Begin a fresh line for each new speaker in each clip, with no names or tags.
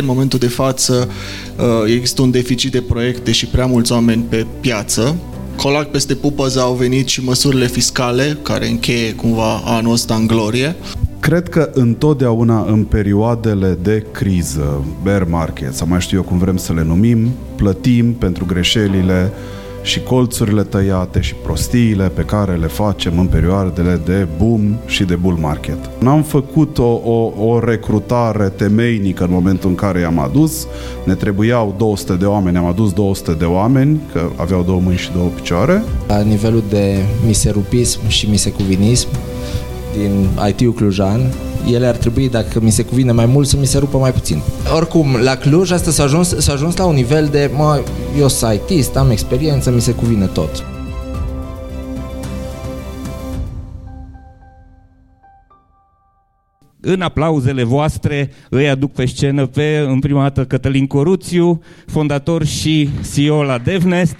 În momentul de față uh, există un deficit de proiecte și prea mulți oameni pe piață. Colac peste pupăză au venit și măsurile fiscale care încheie cumva anul ăsta în glorie.
Cred că întotdeauna în perioadele de criză, bear market, sau mai știu eu cum vrem să le numim, plătim pentru greșelile și colțurile tăiate și prostiile pe care le facem în perioadele de boom și de bull market. N-am făcut o, o, o recrutare temeinică în momentul în care i-am adus. Ne trebuiau 200 de oameni, am adus 200 de oameni, că aveau două mâini și două picioare.
La nivelul de miserupism și misecuvinism din IT-ul clujan, ele ar trebui, dacă mi se cuvine mai mult, să mi se rupă mai puțin. Oricum, la Cluj asta s-a ajuns, s-a ajuns la un nivel de, mă, eu sunt IT, am experiență, mi se cuvine tot.
În aplauzele voastre îi aduc pe scenă pe, în prima dată, Cătălin Coruțiu, fondator și CEO la DevNest,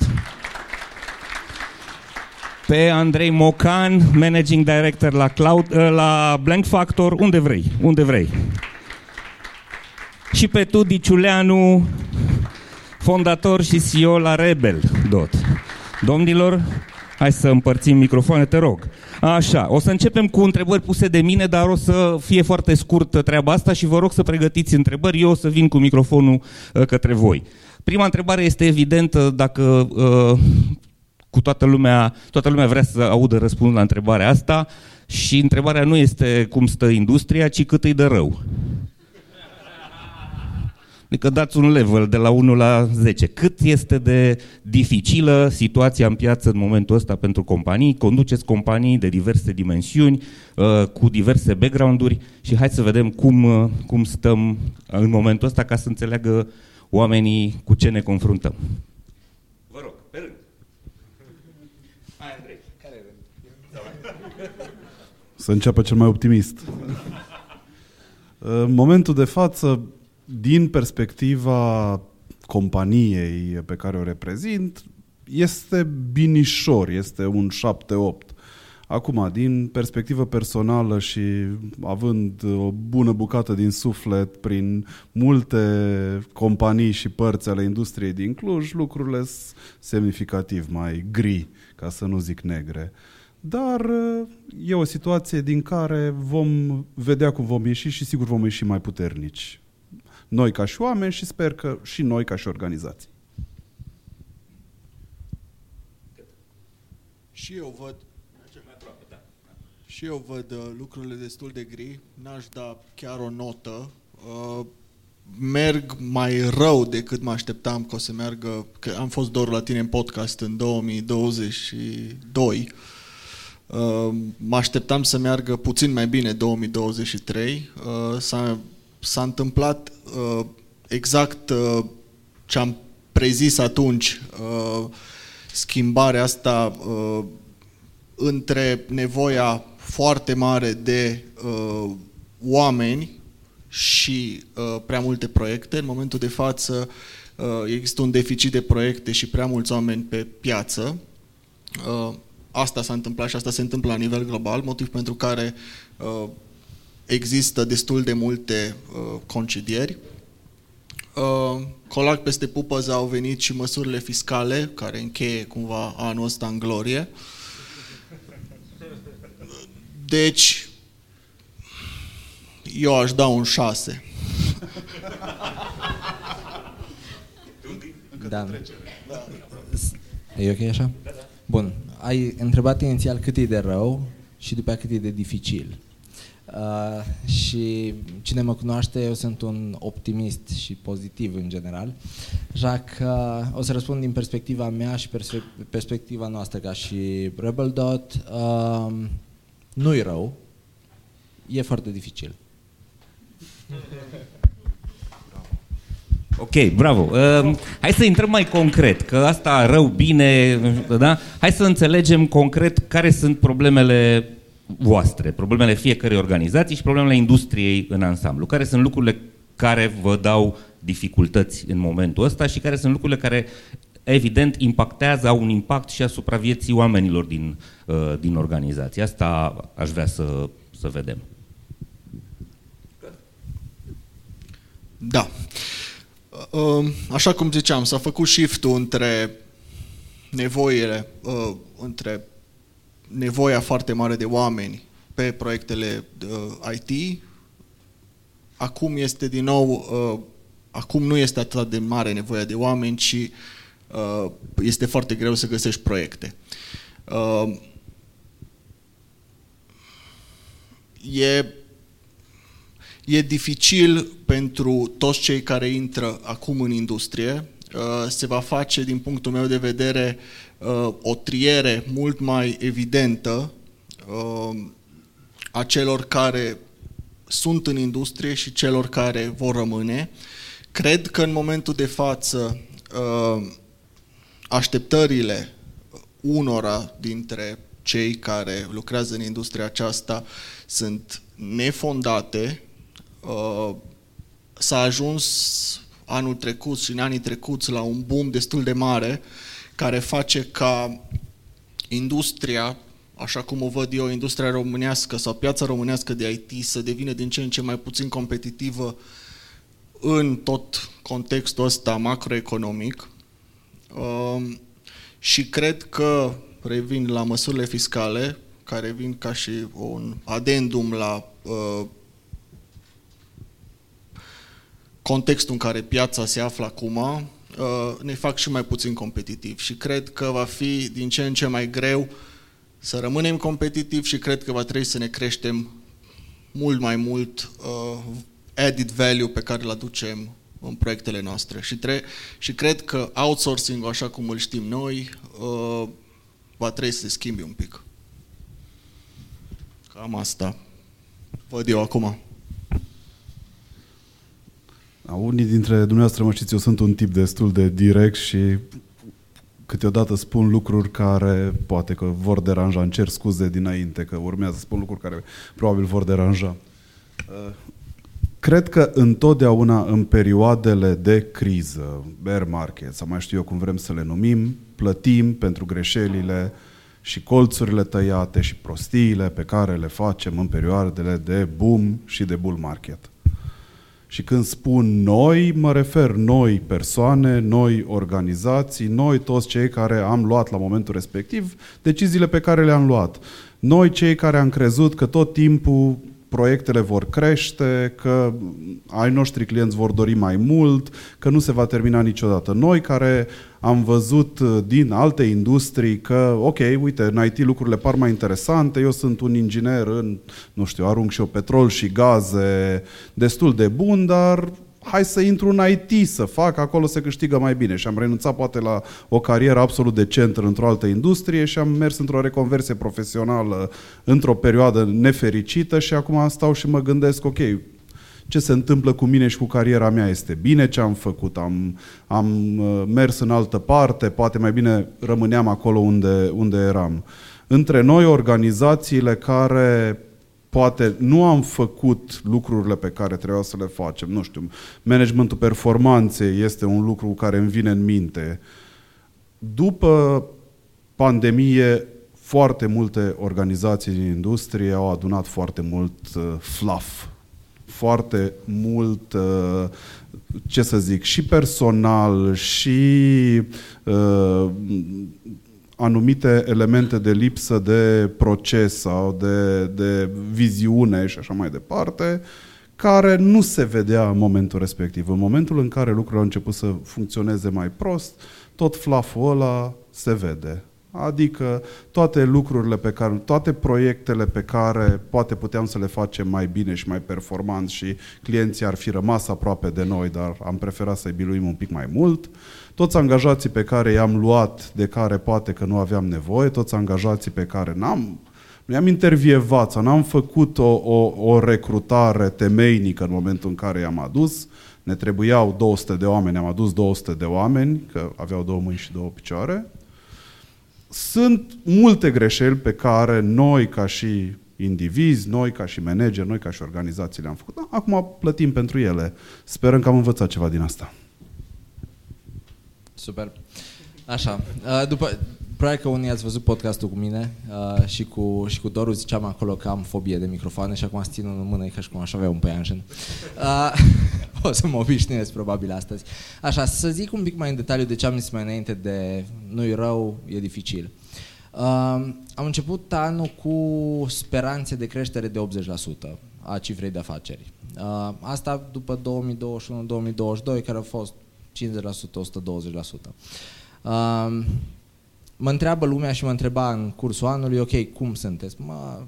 pe Andrei Mocan, Managing Director la, Cloud, uh, la Blank Factor, unde vrei, unde vrei. Și pe Tudi Ciuleanu, fondator și CEO la Rebel Dot. Domnilor, hai să împărțim microfoane, te rog. Așa, o să începem cu întrebări puse de mine, dar o să fie foarte scurtă treaba asta și vă rog să pregătiți întrebări. Eu o să vin cu microfonul uh, către voi. Prima întrebare este evidentă dacă uh, cu toată lumea, toată lumea vrea să audă răspuns la întrebarea asta și întrebarea nu este cum stă industria, ci cât îi dă rău. Adică dați un level de la 1 la 10. Cât este de dificilă situația în piață în momentul ăsta pentru companii? Conduceți companii de diverse dimensiuni, uh, cu diverse background-uri și hai să vedem cum, uh, cum stăm în momentul ăsta ca să înțeleagă oamenii cu ce ne confruntăm. Vă rog, pe rând.
Să înceapă cel mai optimist. În momentul de față, din perspectiva companiei pe care o reprezint, este binișor, este un 7-8. Acum, din perspectivă personală și având o bună bucată din suflet prin multe companii și părți ale industriei din Cluj, lucrurile sunt semnificativ mai gri, ca să nu zic negre. Dar e o situație din care vom vedea cum vom ieși și sigur vom ieși mai puternici. Noi ca și oameni și sper că și noi ca și organizații.
Și eu văd și eu văd uh, lucrurile destul de gri, n-aș da chiar o notă. Uh, merg mai rău decât mă așteptam că o să meargă, că am fost doar la tine în podcast în 2022. Uh, mă așteptam să meargă puțin mai bine 2023. Uh, s-a, s-a întâmplat uh, exact uh, ce am prezis atunci, uh, schimbarea asta uh, între nevoia foarte mare de uh, oameni și uh, prea multe proiecte. În momentul de față uh, există un deficit de proiecte și prea mulți oameni pe piață. Uh, asta s-a întâmplat și asta se întâmplă la nivel global, motiv pentru care uh, există destul de multe uh, concedieri. Uh, colac peste pupăză au venit și măsurile fiscale care încheie cumva anul ăsta în glorie. Deci, eu aș da un 6.
Da. E ok așa? Bun. Ai întrebat inițial cât e de rău și după aceea cât e de dificil. Uh, și cine mă cunoaște, eu sunt un optimist și pozitiv în general, așa că o să răspund din perspectiva mea și perspectiva noastră ca și Rebel Dot. Uh, nu-i rău, e foarte dificil.
Ok, bravo. Uh, hai să intrăm mai concret, că asta rău, bine, da? Hai să înțelegem concret care sunt problemele voastre, problemele fiecărei organizații și problemele industriei în ansamblu. Care sunt lucrurile care vă dau dificultăți în momentul ăsta și care sunt lucrurile care evident impactează, au un impact și asupra vieții oamenilor din, uh, din organizație. Asta aș vrea să, să vedem.
Da. Uh, așa cum ziceam, s-a făcut shift-ul între nevoile, uh, între nevoia foarte mare de oameni pe proiectele IT. Acum este din nou, acum nu este atât de mare nevoia de oameni, ci este foarte greu să găsești proiecte. E E dificil pentru toți cei care intră acum în industrie. Uh, se va face, din punctul meu de vedere, uh, o triere mult mai evidentă uh, a celor care sunt în industrie și celor care vor rămâne. Cred că în momentul de față așteptările unora dintre cei care lucrează în industria aceasta sunt nefondate Uh, s-a ajuns anul trecut și în anii trecuți la un boom destul de mare care face ca industria, așa cum o văd eu, industria românească sau piața românească de IT să devină din ce în ce mai puțin competitivă în tot contextul ăsta macroeconomic. Um, și cred că revin la măsurile fiscale, care vin ca și un adendum la uh, contextul în care piața se află acum, uh, ne fac și mai puțin competitiv și cred că va fi din ce în ce mai greu să rămânem competitivi și cred că va trebui să ne creștem mult mai mult uh, added value pe care îl aducem în proiectele noastre. Și, tre- și cred că outsourcing așa cum îl știm noi, uh, va trebui să se schimbe un pic. Cam asta văd eu acum.
Unii dintre dumneavoastră mă știți, eu sunt un tip destul de direct și câteodată spun lucruri care poate că vor deranja. Îmi cer scuze dinainte că urmează să spun lucruri care probabil vor deranja. Uh, cred că întotdeauna în perioadele de criză, bear market, sau mai știu eu cum vrem să le numim, plătim pentru greșelile și colțurile tăiate și prostiile pe care le facem în perioadele de boom și de bull market. Și când spun noi, mă refer noi persoane, noi organizații, noi toți cei care am luat la momentul respectiv deciziile pe care le-am luat. Noi cei care am crezut că tot timpul proiectele vor crește, că ai noștri clienți vor dori mai mult, că nu se va termina niciodată. Noi care am văzut uh, din alte industrii că, ok, uite, în IT lucrurile par mai interesante, eu sunt un inginer în, nu știu, arunc și eu petrol și gaze destul de bun, dar hai să intru în IT, să fac, acolo se câștigă mai bine. Și am renunțat poate la o carieră absolut decentă într-o altă industrie și am mers într-o reconversie profesională într-o perioadă nefericită și acum stau și mă gândesc, ok, ce se întâmplă cu mine și cu cariera mea este bine ce am făcut, am, am uh, mers în altă parte, poate mai bine rămâneam acolo unde, unde eram. Între noi, organizațiile care poate nu am făcut lucrurile pe care trebuia să le facem. Nu știu, managementul performanței este un lucru care îmi vine în minte. După pandemie, foarte multe organizații din industrie au adunat foarte mult uh, fluff, foarte mult, uh, ce să zic, și personal, și uh, anumite elemente de lipsă de proces sau de, de viziune și așa mai departe, care nu se vedea în momentul respectiv. În momentul în care lucrurile au început să funcționeze mai prost, tot flaful ăla se vede. Adică toate lucrurile pe care, toate proiectele pe care poate puteam să le facem mai bine și mai performant și clienții ar fi rămas aproape de noi, dar am preferat să-i biluim un pic mai mult, uh, toți angajații pe care i-am luat, de care poate că nu aveam nevoie, toți angajații pe care n-am, mi-am intervievat sau n-am făcut o, o, o recrutare temeinică în momentul în care i-am adus, ne trebuiau 200 de oameni, am adus 200 de oameni, că aveau două mâini și două picioare. Sunt multe greșeli pe care noi, ca și indivizi, noi ca și manageri, noi ca și organizații le-am făcut. Da, acum plătim pentru ele. Sperăm că am învățat ceva din asta.
Super. Așa. Uh, după, probabil că unii ați văzut podcastul cu mine uh, și, cu, și cu Doru ziceam acolo că am fobie de microfoane și acum țin în mână ca și cum aș avea un păianjen. Uh, o să mă obișnuiesc probabil astăzi. Așa, să zic un pic mai în detaliu de ce am zis mai înainte de nu-i rău, e dificil. Uh, am început anul cu speranțe de creștere de 80% a cifrei de afaceri. Uh, asta după 2021-2022, care au fost 50%, 120%. Uh, mă întreabă lumea și mă întreba în cursul anului, ok, cum sunteți? Mă,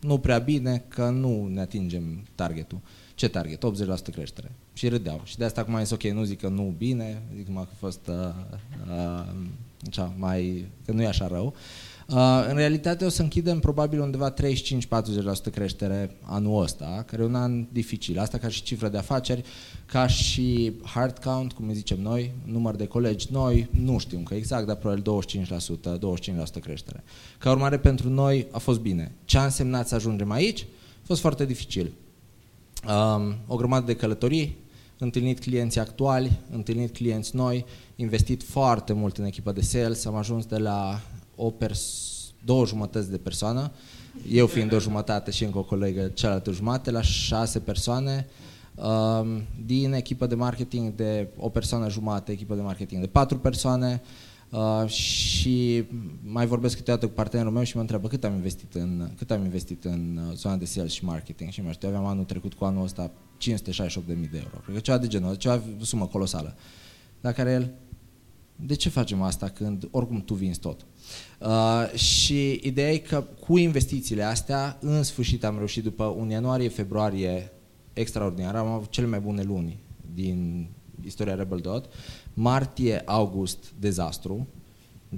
nu prea bine, că nu ne atingem targetul. Ce target? 80% creștere. Și râdeau. Și de asta acum zis, ok, nu zic că nu bine, zic că a fost uh, uh, așa, mai, că nu e așa rău. Uh, Uh, în realitate o să închidem probabil undeva 35-40% creștere anul ăsta, care e un an dificil. Asta ca și cifră de afaceri, ca și hard count, cum zicem noi, număr de colegi noi, nu știu încă exact, dar probabil 25%, 25% creștere. Ca urmare, pentru noi a fost bine. Ce a însemnat să ajungem aici? A fost foarte dificil. Um, o grămadă de călătorii, întâlnit clienți actuali, întâlnit clienți noi, investit foarte mult în echipa de sales, am ajuns de la o pers- două jumătăți de persoană, eu fiind o jumătate și încă o colegă cealaltă jumătate, la șase persoane, um, din echipă de marketing de o persoană jumătate, echipă de marketing de patru persoane, Uh, și mai vorbesc câteodată cu partenerul meu și mă întreabă cât am investit în, cât am investit în uh, zona de sales și marketing și mă știu, aveam anul trecut cu anul ăsta 568.000 de euro. Cred că ceva de genul, ceva sumă colosală. La care el, de ce facem asta când oricum tu vinzi tot? Uh, și ideea e că cu investițiile astea, în sfârșit am reușit după un ianuarie-februarie extraordinar, am avut cele mai bune luni din istoria Rebel Dot, martie-august dezastru,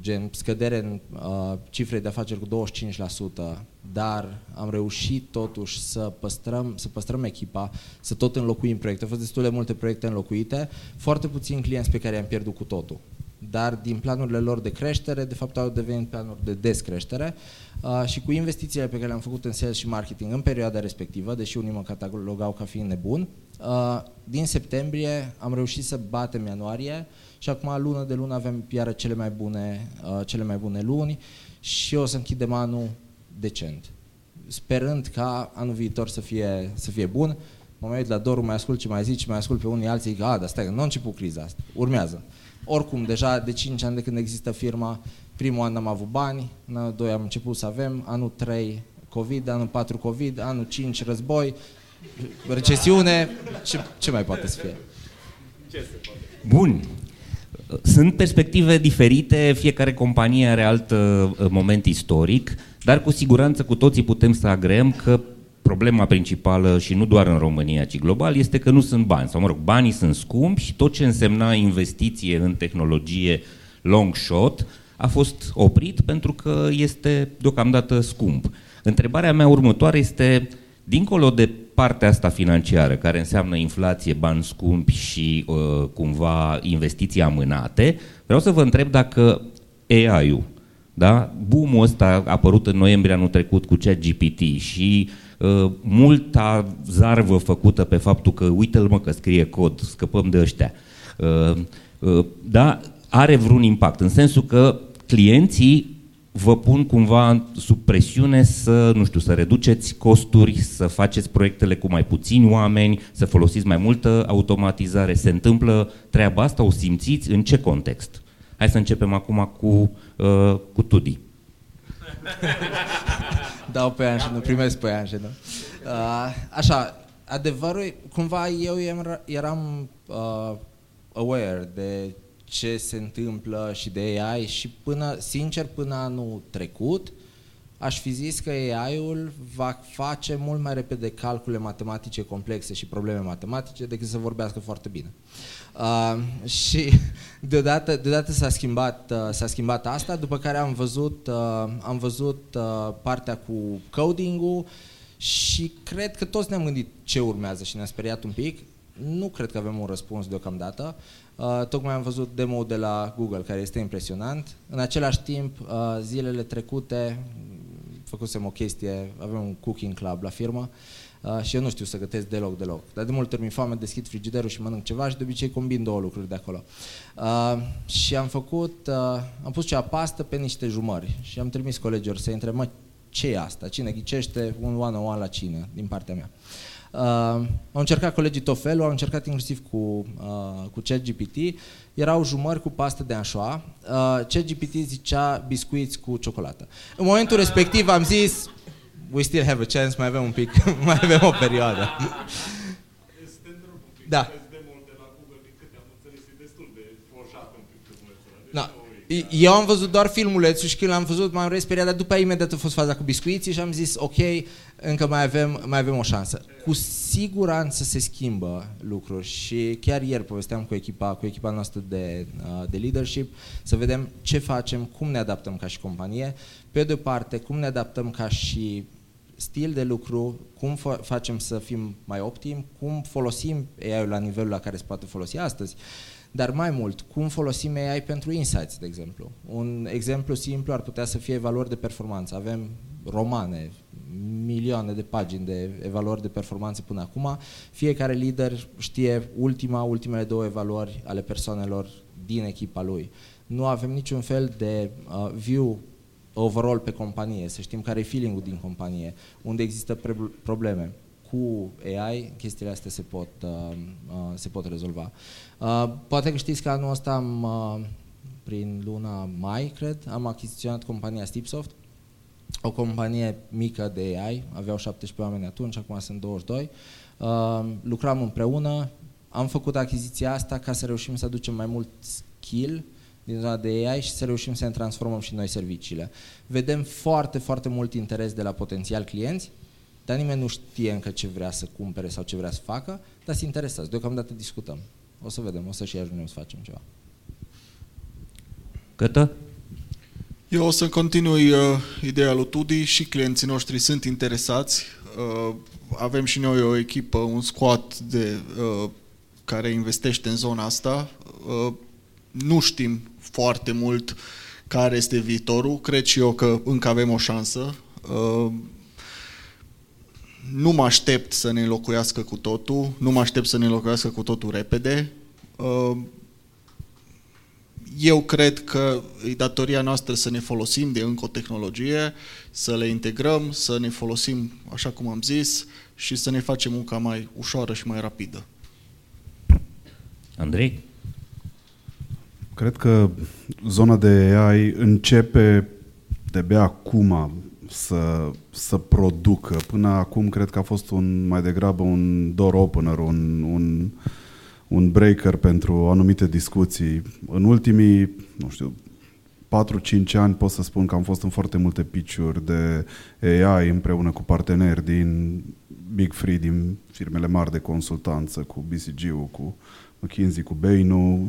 gen scădere în uh, cifre de afaceri cu 25%, dar am reușit totuși să păstrăm, să păstrăm echipa, să tot înlocuim proiecte. Au fost destul de multe proiecte înlocuite, foarte puțini clienți pe care i-am pierdut cu totul dar din planurile lor de creștere, de fapt au devenit planuri de descreștere uh, și cu investițiile pe care le-am făcut în sales și marketing în perioada respectivă, deși unii mă catalogau ca fiind nebun, uh, din septembrie am reușit să batem ianuarie și acum lună de lună avem iară cele mai bune, uh, cele mai bune luni și o să închidem anul decent. Sperând ca anul viitor să fie, să fie bun, mă mai uit la Doru, mai ascult ce mai zici, mai ascult pe unii alții, că a, dar stai, nu a început criza asta, urmează. Oricum, deja de 5 ani de când există firma, primul an am avut bani, în anul 2 am început să avem, anul 3 COVID, anul 4 COVID, anul 5 război, recesiune, ce, ce mai poate să fie?
Bun. Sunt perspective diferite, fiecare companie are alt uh, moment istoric, dar cu siguranță cu toții putem să agreăm că problema principală și nu doar în România, ci global, este că nu sunt bani. Sau, mă rog, banii sunt scumpi și tot ce însemna investiție în tehnologie long shot a fost oprit pentru că este deocamdată scump. Întrebarea mea următoare este, dincolo de partea asta financiară, care înseamnă inflație, bani scumpi și uh, cumva investiții amânate, vreau să vă întreb dacă AI-ul, da? boom-ul ăsta a apărut în noiembrie anul trecut cu ChatGPT și Uh, multa zarvă făcută pe faptul că uite-l mă că scrie cod, scăpăm de ăștia. Uh, uh, da, are vreun impact, în sensul că clienții vă pun cumva sub presiune să, nu știu, să reduceți costuri, să faceți proiectele cu mai puțini oameni, să folosiți mai multă automatizare. Se întâmplă treaba asta? O simțiți? În ce context? Hai să începem acum cu, uh, cu Tudi.
Dau pe Anșenă, primesc pe Anșenă. Uh, așa, adevărul, cumva eu eram uh, aware de ce se întâmplă și de AI și până, sincer, până anul trecut, aș fi zis că AI-ul va face mult mai repede calcule matematice complexe și probleme matematice decât să vorbească foarte bine. Uh, și deodată, deodată s-a, schimbat, uh, s-a schimbat asta, după care am văzut, uh, am văzut uh, partea cu coding-ul și cred că toți ne-am gândit ce urmează și ne-a speriat un pic. Nu cred că avem un răspuns deocamdată. Uh, tocmai am văzut demo de la Google, care este impresionant. În același timp, uh, zilele trecute, făcusem o chestie, avem un cooking club la firmă, Uh, și eu nu știu să gătesc deloc, deloc. Dar de multe ori mi foame, deschid frigiderul și mănânc ceva și de obicei combin două lucruri de acolo. Uh, și am făcut, uh, am pus cea pastă pe niște jumări și am trimis colegilor să întreb, mă, ce e asta? Cine ghicește un one-on-one la cine din partea mea? Uh, au încercat colegii tot felul, au încercat inclusiv cu, uh, cu ChatGPT, erau jumări cu pastă de anșoa, uh, ChatGPT zicea biscuiți cu ciocolată. În momentul respectiv am zis, we still have a chance, mai avem un pic, mai avem o perioadă. Da. Da. Eu am văzut doar filmulețul și când l-am văzut m-am resperiat, dar după aia imediat a fost faza cu biscuiții și am zis ok, încă mai avem, mai avem o șansă. Cu siguranță se schimbă lucruri și chiar ieri povesteam cu echipa, cu echipa noastră de, uh, de leadership să vedem ce facem, cum ne adaptăm ca și companie, pe de o parte cum ne adaptăm ca și stil de lucru, cum facem să fim mai optimi, cum folosim AI-ul la nivelul la care se poate folosi astăzi. Dar mai mult, cum folosim AI pentru insights, de exemplu. Un exemplu simplu ar putea să fie evaluări de performanță. Avem romane, milioane de pagini de evaluări de performanță până acum. Fiecare lider știe ultima, ultimele două evaluări ale persoanelor din echipa lui. Nu avem niciun fel de uh, view overall pe companie, să știm care e feeling-ul din companie, unde există probleme. Cu AI, chestiile astea se pot, uh, uh, se pot rezolva. Uh, poate că știți că anul ăsta am, uh, prin luna mai, cred, am achiziționat compania Stipsoft, o companie mică de AI, aveau 17 oameni atunci, acum sunt 22. Uh, lucram împreună, am făcut achiziția asta ca să reușim să aducem mai mult skill din zona de AI și să reușim să ne transformăm și noi serviciile. Vedem foarte, foarte mult interes de la potențial clienți, dar nimeni nu știe încă ce vrea să cumpere sau ce vrea să facă, dar se interesează. Deocamdată discutăm. O să vedem, o să și ajungem să facem ceva.
Cătă?
Eu o să continui uh, ideea lui Tudi și clienții noștri sunt interesați. Uh, avem și noi o echipă, un squad de, uh, care investește în zona asta. Uh, nu știm foarte mult care este viitorul. Cred și eu că încă avem o șansă. Uh, nu mă aștept să ne înlocuiască cu totul, nu mă aștept să ne înlocuiască cu totul repede. Uh, eu cred că e datoria noastră să ne folosim de încă o tehnologie, să le integrăm, să ne folosim așa cum am zis și să ne facem munca mai ușoară și mai rapidă.
Andrei?
Cred că zona de AI începe de-abia acum să, să producă. Până acum cred că a fost un mai degrabă un door opener, un, un, un breaker pentru anumite discuții. În ultimii, nu știu, 4-5 ani pot să spun că am fost în foarte multe pitch de AI împreună cu parteneri din Big Free, din firmele mari de consultanță, cu BCG-ul, cu McKinsey, cu Bainu,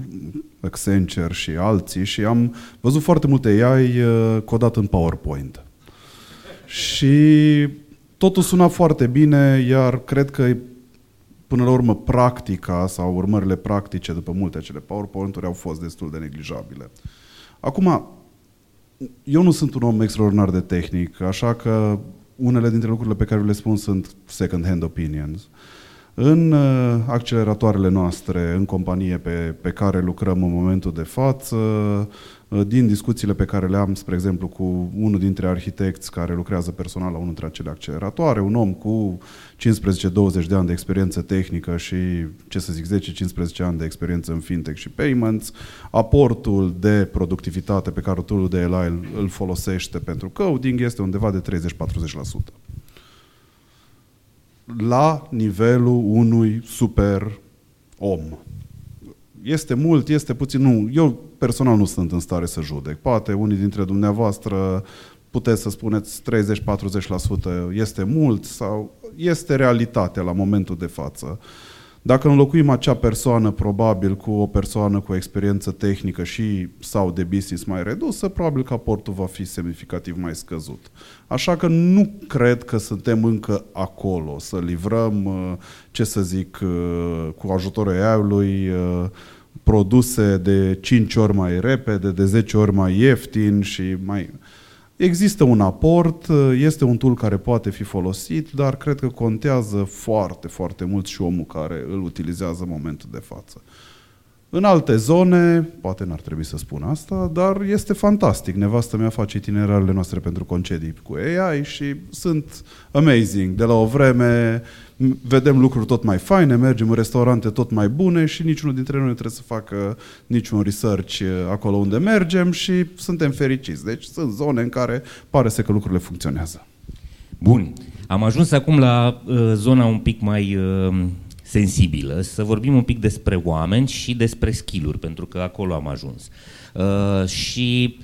Accenture și alții și am văzut foarte multe AI uh, codat în PowerPoint. Și totul suna foarte bine, iar cred că până la urmă practica sau urmările practice după multe acele PowerPoint-uri au fost destul de neglijabile. Acum, eu nu sunt un om extraordinar de tehnic, așa că unele dintre lucrurile pe care le spun sunt second-hand opinions. În uh, acceleratoarele noastre, în companie pe, pe care lucrăm în momentul de față, uh, din discuțiile pe care le am, spre exemplu, cu unul dintre arhitecți care lucrează personal la unul dintre acele acceleratoare, un om cu 15-20 de ani de experiență tehnică și, ce să zic, 10-15 ani de experiență în fintech și payments, aportul de productivitate pe care tool de AI îl folosește pentru coding este undeva de 30-40% la nivelul unui super om. Este mult, este puțin, nu, eu personal nu sunt în stare să judec. Poate unii dintre dumneavoastră puteți să spuneți 30-40% este mult sau este realitatea la momentul de față. Uh, dacă înlocuim acea persoană probabil cu o persoană cu experiență tehnică și sau de business mai redusă, probabil că aportul va fi semnificativ mai scăzut. Așa că nu cred că suntem încă acolo să livrăm, uh, ce să zic, uh, cu ajutorul AI-ului uh, produse de 5 ori mai repede, de 10 ori mai ieftin și mai... Există un aport, este un tool care poate fi folosit, dar cred că contează foarte, foarte mult și omul care îl utilizează în momentul de față. În alte zone, poate n-ar trebui să spun asta, dar este fantastic. Nevastă mea face itinerarele noastre pentru concedii cu AI și sunt amazing. De la o vreme vedem lucruri tot mai faine, mergem în restaurante tot mai bune și niciunul dintre noi nu trebuie să facă niciun research acolo unde mergem și suntem fericiți. Deci sunt zone în care pare să că lucrurile funcționează.
Bun. Am ajuns acum la uh, zona un pic mai uh, sensibilă, să vorbim un pic despre oameni și despre skill pentru că acolo am ajuns. Uh, și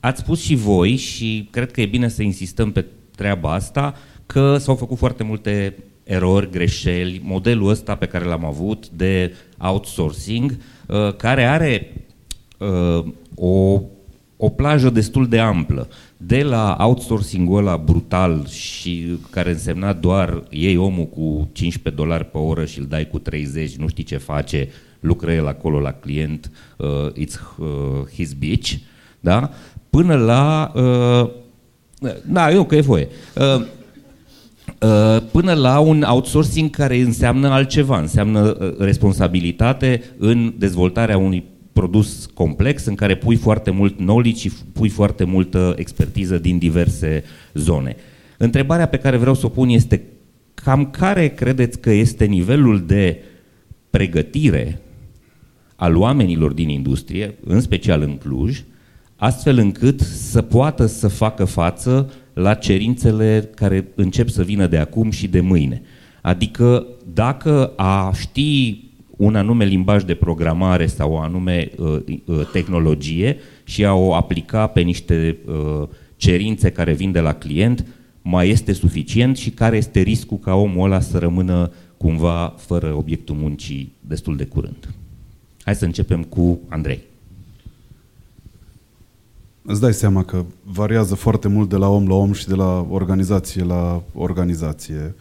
ați spus și voi, și cred că e bine să insistăm pe treaba asta, că s-au făcut foarte multe erori, greșeli, modelul ăsta pe care l-am avut de outsourcing, uh, care are uh, o, o plajă destul de amplă. De la outsourcing-ul ăla brutal și care însemna doar iei omul cu 15 dolari pe oră și îl dai cu 30, nu știi ce face, lucră el acolo la client, uh, it's uh, his bitch, da? Până la... Uh, da, eu că e voie. Uh, Uh, până la un outsourcing care înseamnă altceva, înseamnă uh, responsabilitate în dezvoltarea unui produs complex în care pui foarte mult knowledge și pui foarte multă expertiză din diverse zone. Întrebarea pe care vreau să o pun este cam care credeți că este nivelul de pregătire al oamenilor din industrie, în special în Cluj, astfel încât să poată să facă față la cerințele care încep să vină de acum și de mâine. Adică dacă a ști un anume limbaj de programare sau o anume uh, uh, tehnologie și a o aplica pe niște uh, cerințe care vin de la client, mai este suficient și care este riscul ca omul ăla să rămână cumva fără obiectul muncii destul de curând. Hai să începem cu Andrei.
Îți dai seama că variază foarte mult de la om la om și de la organizație la organizație.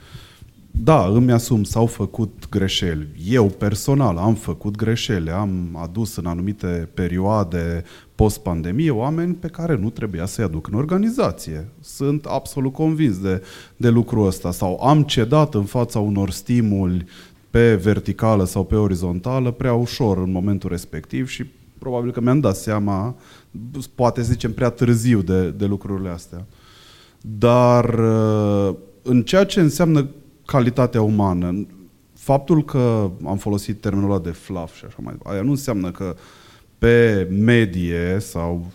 Da, îmi asum, s-au făcut greșeli. Eu personal am făcut greșeli, am adus în anumite perioade post-pandemie oameni pe care nu trebuia să-i aduc în organizație. Sunt absolut convins de, de lucrul ăsta. Sau am cedat în fața unor stimuli pe verticală sau pe orizontală prea ușor în momentul respectiv și probabil că mi-am dat seama poate să zicem prea târziu de, de lucrurile astea. Dar uh, în ceea ce înseamnă calitatea umană, faptul că am folosit termenul ăla de fluff și așa mai departe, aia nu înseamnă că pe medie sau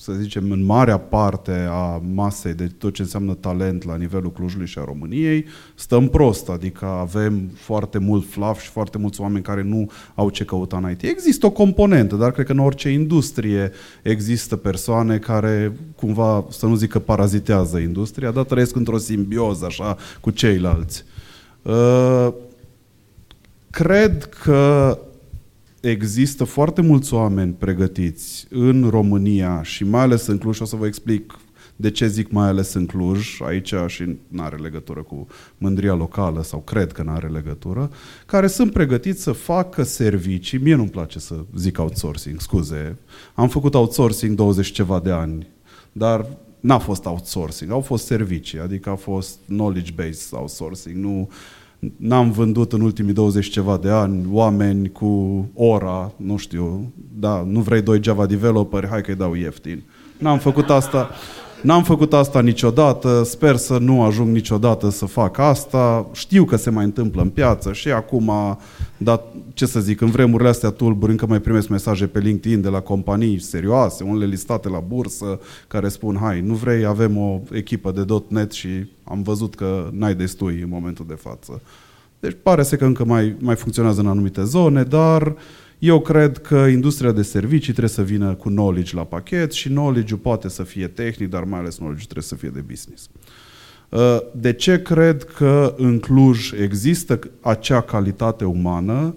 să zicem, în marea parte a masei de tot ce înseamnă talent la nivelul Clujului și a României, stăm prost, adică avem foarte mult fluff și foarte mulți oameni care nu au ce căuta în IT. Există o componentă, dar cred că în orice industrie există persoane care cumva, să nu zic că parazitează industria, dar trăiesc într-o simbioză așa cu ceilalți. Uh, cred că există foarte mulți oameni pregătiți în România și mai ales în Cluj, o să vă explic de ce zic mai ales în Cluj, aici și nu are legătură cu mândria locală sau cred că nu are legătură, care sunt pregătiți să facă servicii. Mie nu-mi place să zic outsourcing, scuze. Am făcut outsourcing 20 ceva de ani, dar n-a fost outsourcing, au fost servicii, adică a fost knowledge-based outsourcing, nu N-am vândut în ultimii 20 ceva de ani oameni cu ora, nu știu, da, nu vrei doi Java developer, hai că-i dau ieftin. N-am făcut asta, n-am făcut asta niciodată, sper să nu ajung niciodată să fac asta. Știu că se mai întâmplă în piață și acum, dar ce să zic, în vremurile astea tulburi încă mai primesc mesaje pe LinkedIn de la companii serioase, unele listate la bursă, care spun, hai, nu vrei, avem o echipă de .NET și am văzut că n-ai destui în momentul de față. Deci pare să că încă mai, mai funcționează în anumite zone, dar eu cred că industria de servicii trebuie să vină cu knowledge la pachet și knowledge-ul poate să fie tehnic, dar mai ales knowledge trebuie să fie de business. Uh, de ce cred că în Cluj există acea calitate umană?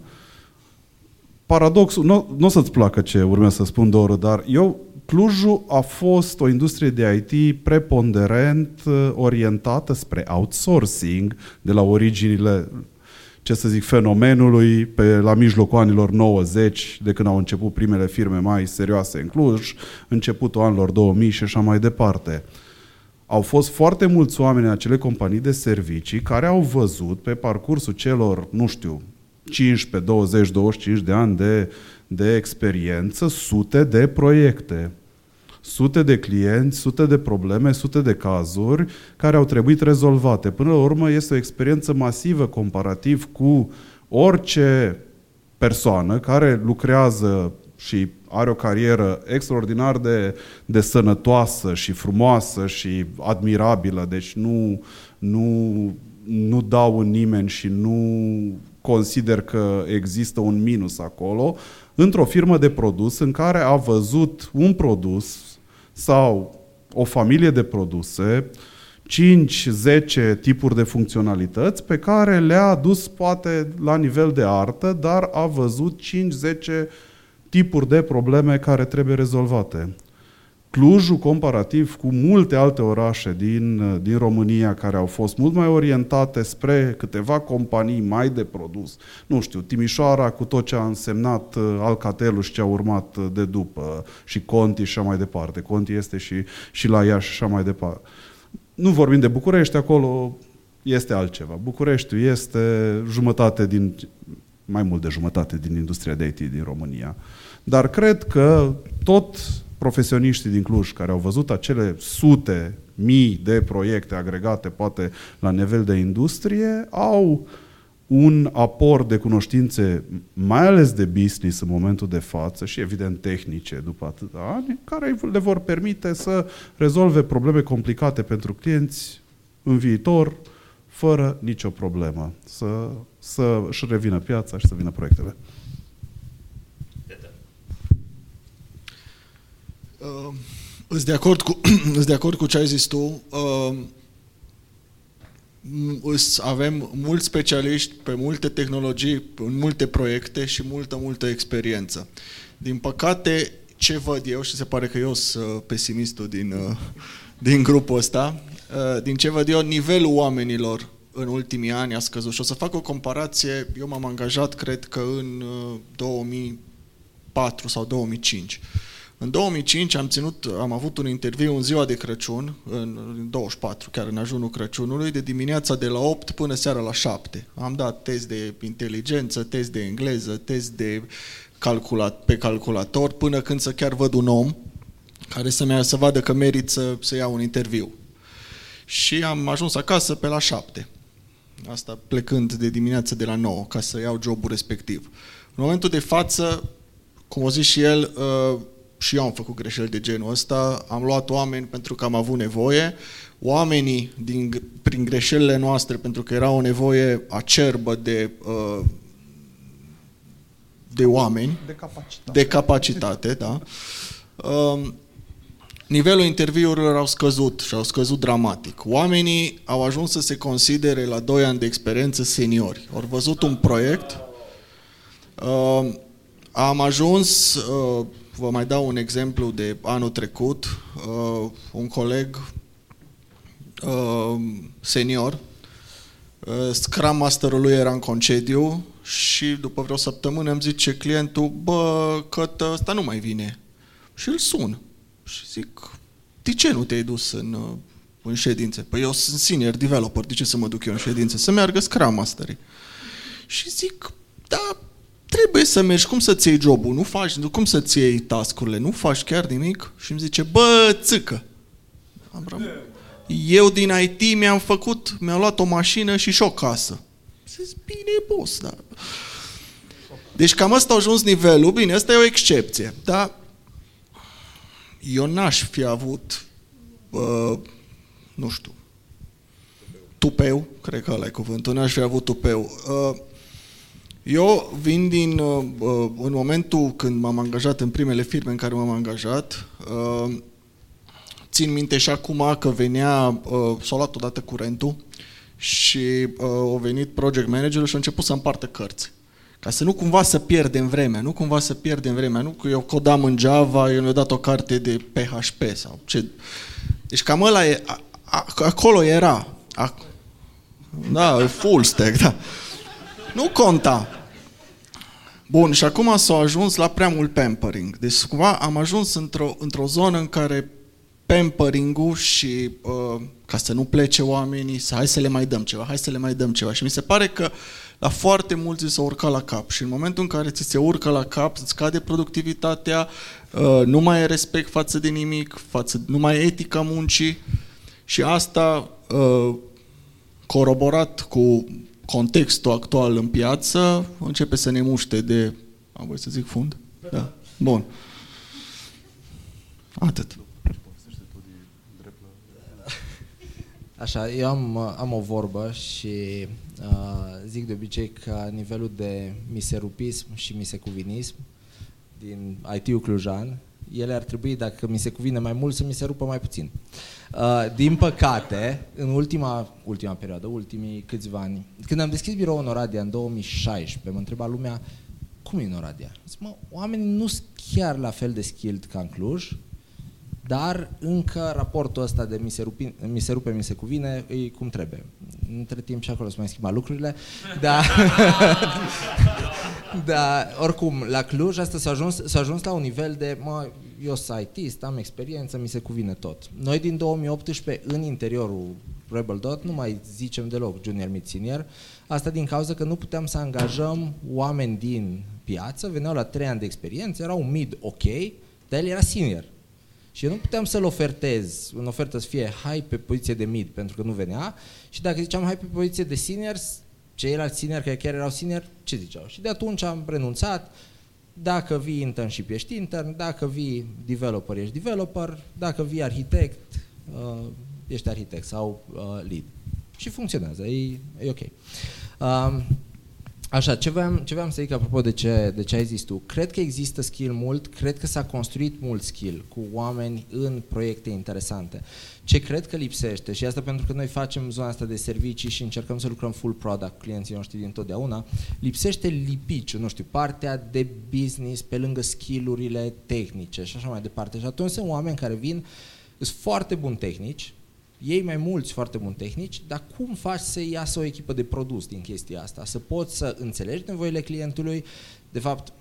Paradoxul, nu, nu o să-ți placă ce urmează să spun, Doru, dar eu Clujul a fost o industrie de IT preponderent uh, orientată spre outsourcing de la originile ce să zic, fenomenului pe, la mijlocul anilor 90, de când au început primele firme mai serioase în Cluj, începutul anilor 2000 și așa mai departe. Au fost foarte mulți oameni în acele companii de servicii care au văzut pe parcursul celor, nu știu, 15, 20, 25 de ani de, de experiență, sute de proiecte sute de clienți, sute de probleme, sute de cazuri care au trebuit rezolvate. Până la urmă este o experiență masivă comparativ cu orice persoană care lucrează și are o carieră extraordinar de, de sănătoasă și frumoasă și admirabilă, deci nu, nu, nu dau în nimeni și nu consider că există un minus acolo, într-o firmă de produs în care a văzut un produs sau o familie de produse, 5-10 tipuri de funcționalități pe care le-a adus poate la nivel de artă, dar a văzut 5-10 tipuri de probleme care trebuie rezolvate. Clujul, comparativ cu multe alte orașe din, din România care au fost mult mai orientate spre câteva companii mai de produs, nu știu, Timișoara cu tot ce a însemnat uh, Alcatelul și ce a urmat uh, de după, și Conti și așa mai departe. Conti este și, și la Iași și așa mai departe. Nu vorbim de București, acolo este altceva. Bucureștiul este jumătate din, mai mult de jumătate din industria de IT din România. Dar cred că tot profesioniștii din Cluj care au văzut acele sute, mii de proiecte agregate, poate la nivel de industrie, au un aport de cunoștințe, mai ales de business în momentul de față și evident tehnice după atâta ani, care le vor permite să rezolve probleme complicate pentru clienți în viitor, fără nicio problemă, să, să își revină piața și să vină proiectele.
Uh, îți de acord cu, îți de acord cu ce ai zis tu. Uh, avem mulți specialiști pe multe tehnologii, în multe proiecte și multă, multă experiență. Din păcate, ce văd eu, și se pare că eu sunt pesimistul din, uh, din grupul ăsta, uh, din ce văd eu, nivelul oamenilor în ultimii ani a scăzut. Și o să fac o comparație, eu m-am angajat, cred că în 2004 uh, sau 2005. În 2005 am, ținut, am avut un interviu în ziua de Crăciun, în 24, chiar în ajunul Crăciunului, de dimineața de la 8 până seara la 7. Am dat test de inteligență, test de engleză, test de calculat, pe calculator, până când să chiar văd un om care să, mea, să vadă că merit să, să ia un interviu. Și am ajuns acasă pe la 7. Asta plecând de dimineață de la 9, ca să iau jobul respectiv. În momentul de față, cum o zis și el, uh, și eu am făcut greșeli de genul ăsta, am luat oameni pentru că am avut nevoie, oamenii din, prin greșelile noastre, pentru că era o nevoie acerbă de, uh, de oameni,
de capacitate,
de capacitate da. Um, nivelul interviurilor au scăzut și au scăzut dramatic. Oamenii au ajuns să se considere la 2 ani de experiență seniori. Au văzut un proiect, uh, am ajuns uh, Vă mai dau un exemplu de anul trecut. Uh, un coleg uh, senior, uh, Scrum Masterul lui era în concediu și după vreo săptămână îmi zice clientul, bă, că ăsta nu mai vine. Și îl sun. Și zic, de ce nu te-ai dus în, uh, în ședințe? Păi eu sunt senior developer, de ce să mă duc eu în ședințe? Să meargă Scrum Masterii. Și zic, da, trebuie să mergi, cum să-ți iei jobul? Nu faci, cum să-ți iei tascurile? Nu faci chiar nimic? Și îmi zice, bă, țâcă. Am răm... Eu din IT mi-am făcut, mi-am luat o mașină și și o casă. Zic, bine, boss, da. Deci cam asta a ajuns nivelul. Bine, asta e o excepție, dar eu n-aș fi avut, uh, nu știu, tupeu, cred că ăla e cuvântul, n-aș fi avut tupeu. Uh, eu vin din, uh, uh, în momentul când m-am angajat în primele firme în care m-am angajat, uh, țin minte și acum că venea, s-a luat odată curentul și a venit project managerul și a început să împartă cărți. Ca să nu cumva să pierdem vremea, nu cumva să pierdem vremea, nu că eu codam în Java, eu mi-a dat o carte de PHP sau ce. Deci cam ăla e, a, a, acolo era. A, da, full stack, da. Nu conta. Bun, și acum s-a ajuns la prea mult pampering. Deci cumva am ajuns într-o, într-o zonă în care pampering-ul și uh, ca să nu plece oamenii, să hai să le mai dăm ceva, hai să le mai dăm ceva. Și mi se pare că la foarte mulți s-a urcat la cap și în momentul în care ți se urcă la cap, îți scade productivitatea, uh, nu mai ai respect față de nimic, față, nu mai ai etica muncii și asta uh, coroborat cu contextul actual în piață, începe să ne muște de... Am voie să zic fund? Da. Bun. Atât.
Așa, eu am, am o vorbă și uh, zic de obicei că nivelul de miserupism și misecuvinism din IT-ul clujan, ele ar trebui, dacă mi se cuvine mai mult, să mi se rupă mai puțin. Uh, din păcate, în ultima, ultima perioadă, ultimii câțiva ani, când am deschis biroul în Oradea în 2016, mă întreba lumea, cum e în Oradea? Zic, mă, oamenii nu sunt chiar la fel de skilled ca în Cluj, dar încă raportul ăsta de mi se, rupi, mi se rupe, mi se cuvine, e cum trebuie. Între timp și acolo se mai schimba lucrurile, dar, dar oricum, la Cluj asta s-a ajuns, s-a ajuns la un nivel de, mă, eu sunt IT, am experiență, mi se cuvine tot. Noi din 2018, în interiorul Rebel Dot, nu mai zicem deloc junior, mid, senior, asta din cauza că nu puteam să angajăm oameni din piață, veneau la 3 ani de experiență, erau mid ok, dar el era senior. Și eu nu puteam să-l ofertez, în ofertă să fie hai pe poziție de mid, pentru că nu venea, și dacă ziceam hai pe poziție de senior, ceilalți senior care chiar erau senior, ce ziceau? Și de atunci am renunțat, dacă vii internship ești intern, dacă vii developer ești developer, dacă vii arhitect, uh, ești arhitect sau uh, lead. Și funcționează, e, e ok. Uh, Așa, ce vreau, ce vreau să zic apropo de ce, de ce ai zis tu? Cred că există skill mult, cred că s-a construit mult skill cu oameni în proiecte interesante. Ce cred că lipsește, și asta pentru că noi facem zona asta de servicii și încercăm să lucrăm full product cu clienții noștri din totdeauna, lipsește lipiciu, nu știu, partea de business pe lângă skillurile tehnice și așa mai departe. Și atunci sunt oameni care vin, sunt foarte buni tehnici, ei mai mulți foarte buni tehnici, dar cum faci să iasă o echipă de produs din chestia asta? Să poți să înțelegi nevoile clientului, de fapt,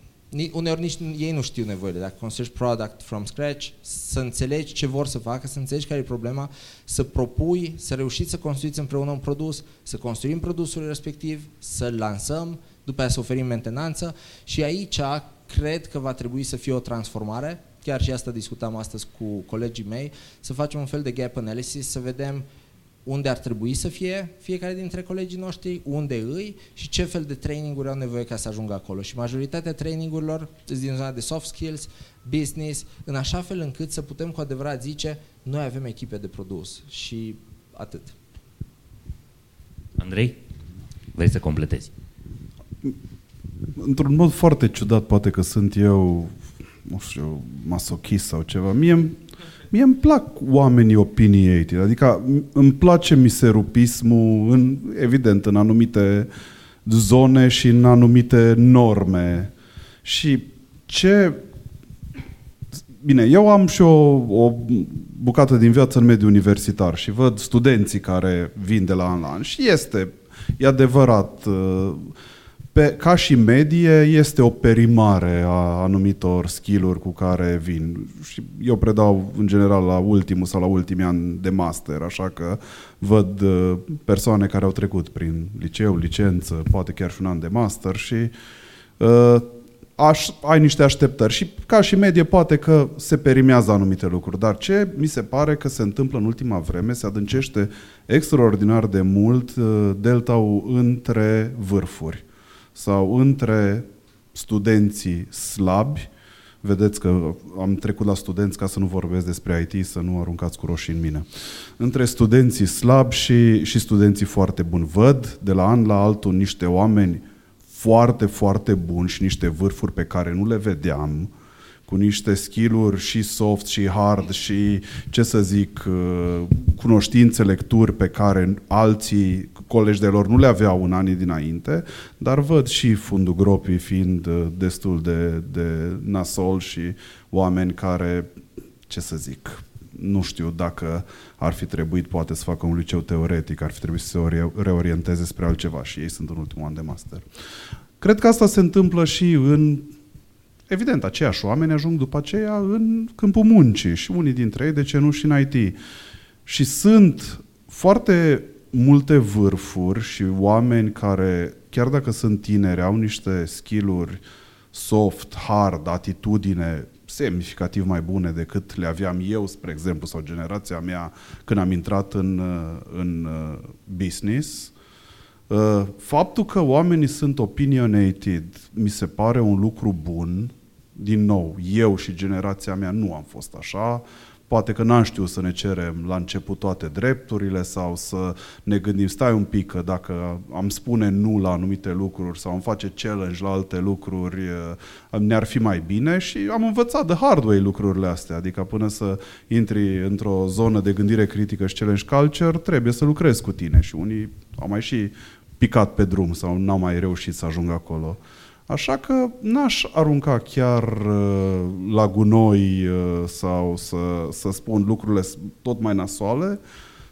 uneori nici ei nu știu nevoile. Dacă construiești product from scratch, să înțelegi ce vor să facă, să înțelegi care e problema, să propui, să reușiți să construiți împreună un produs, să construim produsul respectiv, să-l lansăm, după aceea să oferim mentenanță și aici cred că va trebui să fie o transformare chiar și asta discutam astăzi cu colegii mei, să facem un fel de gap analysis, să vedem unde ar trebui să fie fiecare dintre colegii noștri, unde îi și ce fel de traininguri au nevoie ca să ajungă acolo. Și majoritatea trainingurilor sunt din zona de soft skills, business, în așa fel încât să putem cu adevărat zice noi avem echipe de produs și atât.
Andrei, vrei să completezi?
Într-un mod foarte ciudat, poate că sunt eu nu știu, masochist sau ceva. Mie, mie îmi plac oamenii opinionated, adică îmi place miserupismul, în, evident, în anumite zone și în anumite norme. Și ce... Bine, eu am și o, o bucată din viață în mediul universitar și văd studenții care vin de la an la an și este, e adevărat, uh, pe, ca și medie, este o perimare a anumitor skill-uri cu care vin. Și eu predau, în general, la ultimul sau la ultimii ani de master, așa că văd uh, persoane care au trecut prin liceu, licență, poate chiar și un an de master și uh, aș, ai niște așteptări. Și ca și medie, poate că se perimează anumite lucruri. Dar ce mi se pare că se întâmplă în ultima vreme, se adâncește extraordinar de mult uh, delta între vârfuri sau între studenții slabi, vedeți că am trecut la studenți ca să nu vorbesc despre IT, să nu aruncați cu roșii în mine. Între studenții slabi și, și studenții foarte buni. Văd de la an la altul niște oameni foarte, foarte buni și niște vârfuri pe care nu le vedeam, cu niște skill-uri și soft și hard și, ce să zic, uh, cunoștințe, lecturi pe care alții, colegi de lor, nu le aveau în anii dinainte, dar văd și fundul gropii fiind uh, destul de, de nasol și oameni care, ce să zic, nu știu dacă ar fi trebuit poate să facă un liceu teoretic, ar fi trebuit să se reorienteze spre altceva și ei sunt în ultimul an de master. Cred că asta se întâmplă și în Evident, aceiași oameni ajung după aceea în câmpul muncii și unii dintre ei, de ce nu, și în IT. Și sunt foarte multe vârfuri și oameni care, chiar dacă sunt tineri, au niște skill-uri soft, hard, atitudine semnificativ mai bune decât le aveam eu, spre exemplu, sau generația mea când am intrat în, în uh, business. Uh, faptul că oamenii sunt opinionated mi se pare un lucru bun. Din nou, eu și generația mea nu am fost așa. Poate că n-am știut să ne cerem la început toate drepturile sau să ne gândim, stai un pic, că dacă am spune nu la anumite lucruri sau am face challenge la alte lucruri, eh, ne-ar fi mai bine și am învățat de hard way lucrurile astea, adică până să intri într-o zonă de gândire critică și challenge culture, trebuie să lucrezi cu tine și unii au mai și picat pe drum sau n-au mai reușit să ajungă acolo. Așa că n-aș arunca chiar uh, la gunoi uh, sau să, să spun lucrurile tot mai nasoale.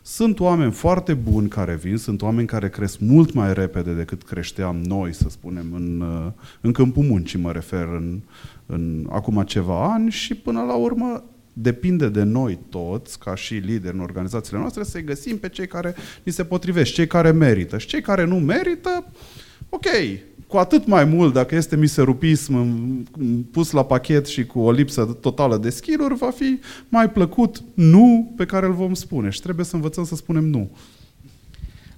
Sunt oameni foarte buni care vin, sunt oameni care cresc mult mai repede decât creșteam noi, să spunem, în, uh, în câmpul muncii, mă refer, în, în acum ceva ani și până la urmă depinde de noi toți, ca și lideri în organizațiile noastre, să-i găsim pe cei care ni se potrivesc, cei care merită. Și cei care nu merită, ok, cu atât mai mult dacă este miserupism pus la pachet și cu o lipsă totală de skill va fi mai plăcut nu pe care îl vom spune și trebuie să învățăm să spunem nu.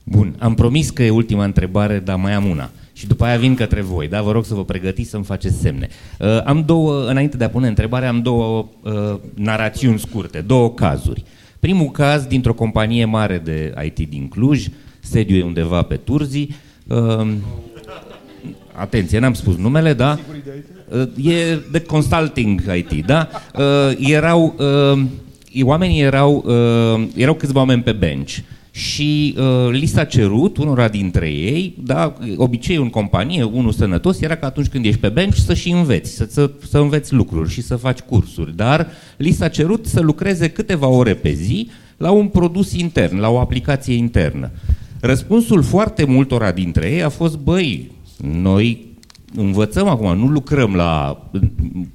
Bun, am promis că e ultima întrebare, dar mai am una. Și după aia vin către voi, da? Vă rog să vă pregătiți să-mi faceți semne. Uh, am două, înainte de a pune întrebare, am două uh, narațiuni scurte, două cazuri. Primul caz dintr-o companie mare de IT din Cluj, sediu e undeva pe Turzi, uh, atenție, n-am spus numele, da? E de consulting IT, da? Uh, erau, uh, oamenii erau, uh, erau câțiva oameni pe bench și uh, li s-a cerut unora dintre ei, da, obiceiul în companie, unul sănătos, era că atunci când ești pe bench să și înveți, să, să, să înveți lucruri și să faci cursuri, dar li s-a cerut să lucreze câteva ore pe zi la un produs intern, la o aplicație internă. Răspunsul foarte multora dintre ei a fost, băi, noi învățăm acum, nu lucrăm la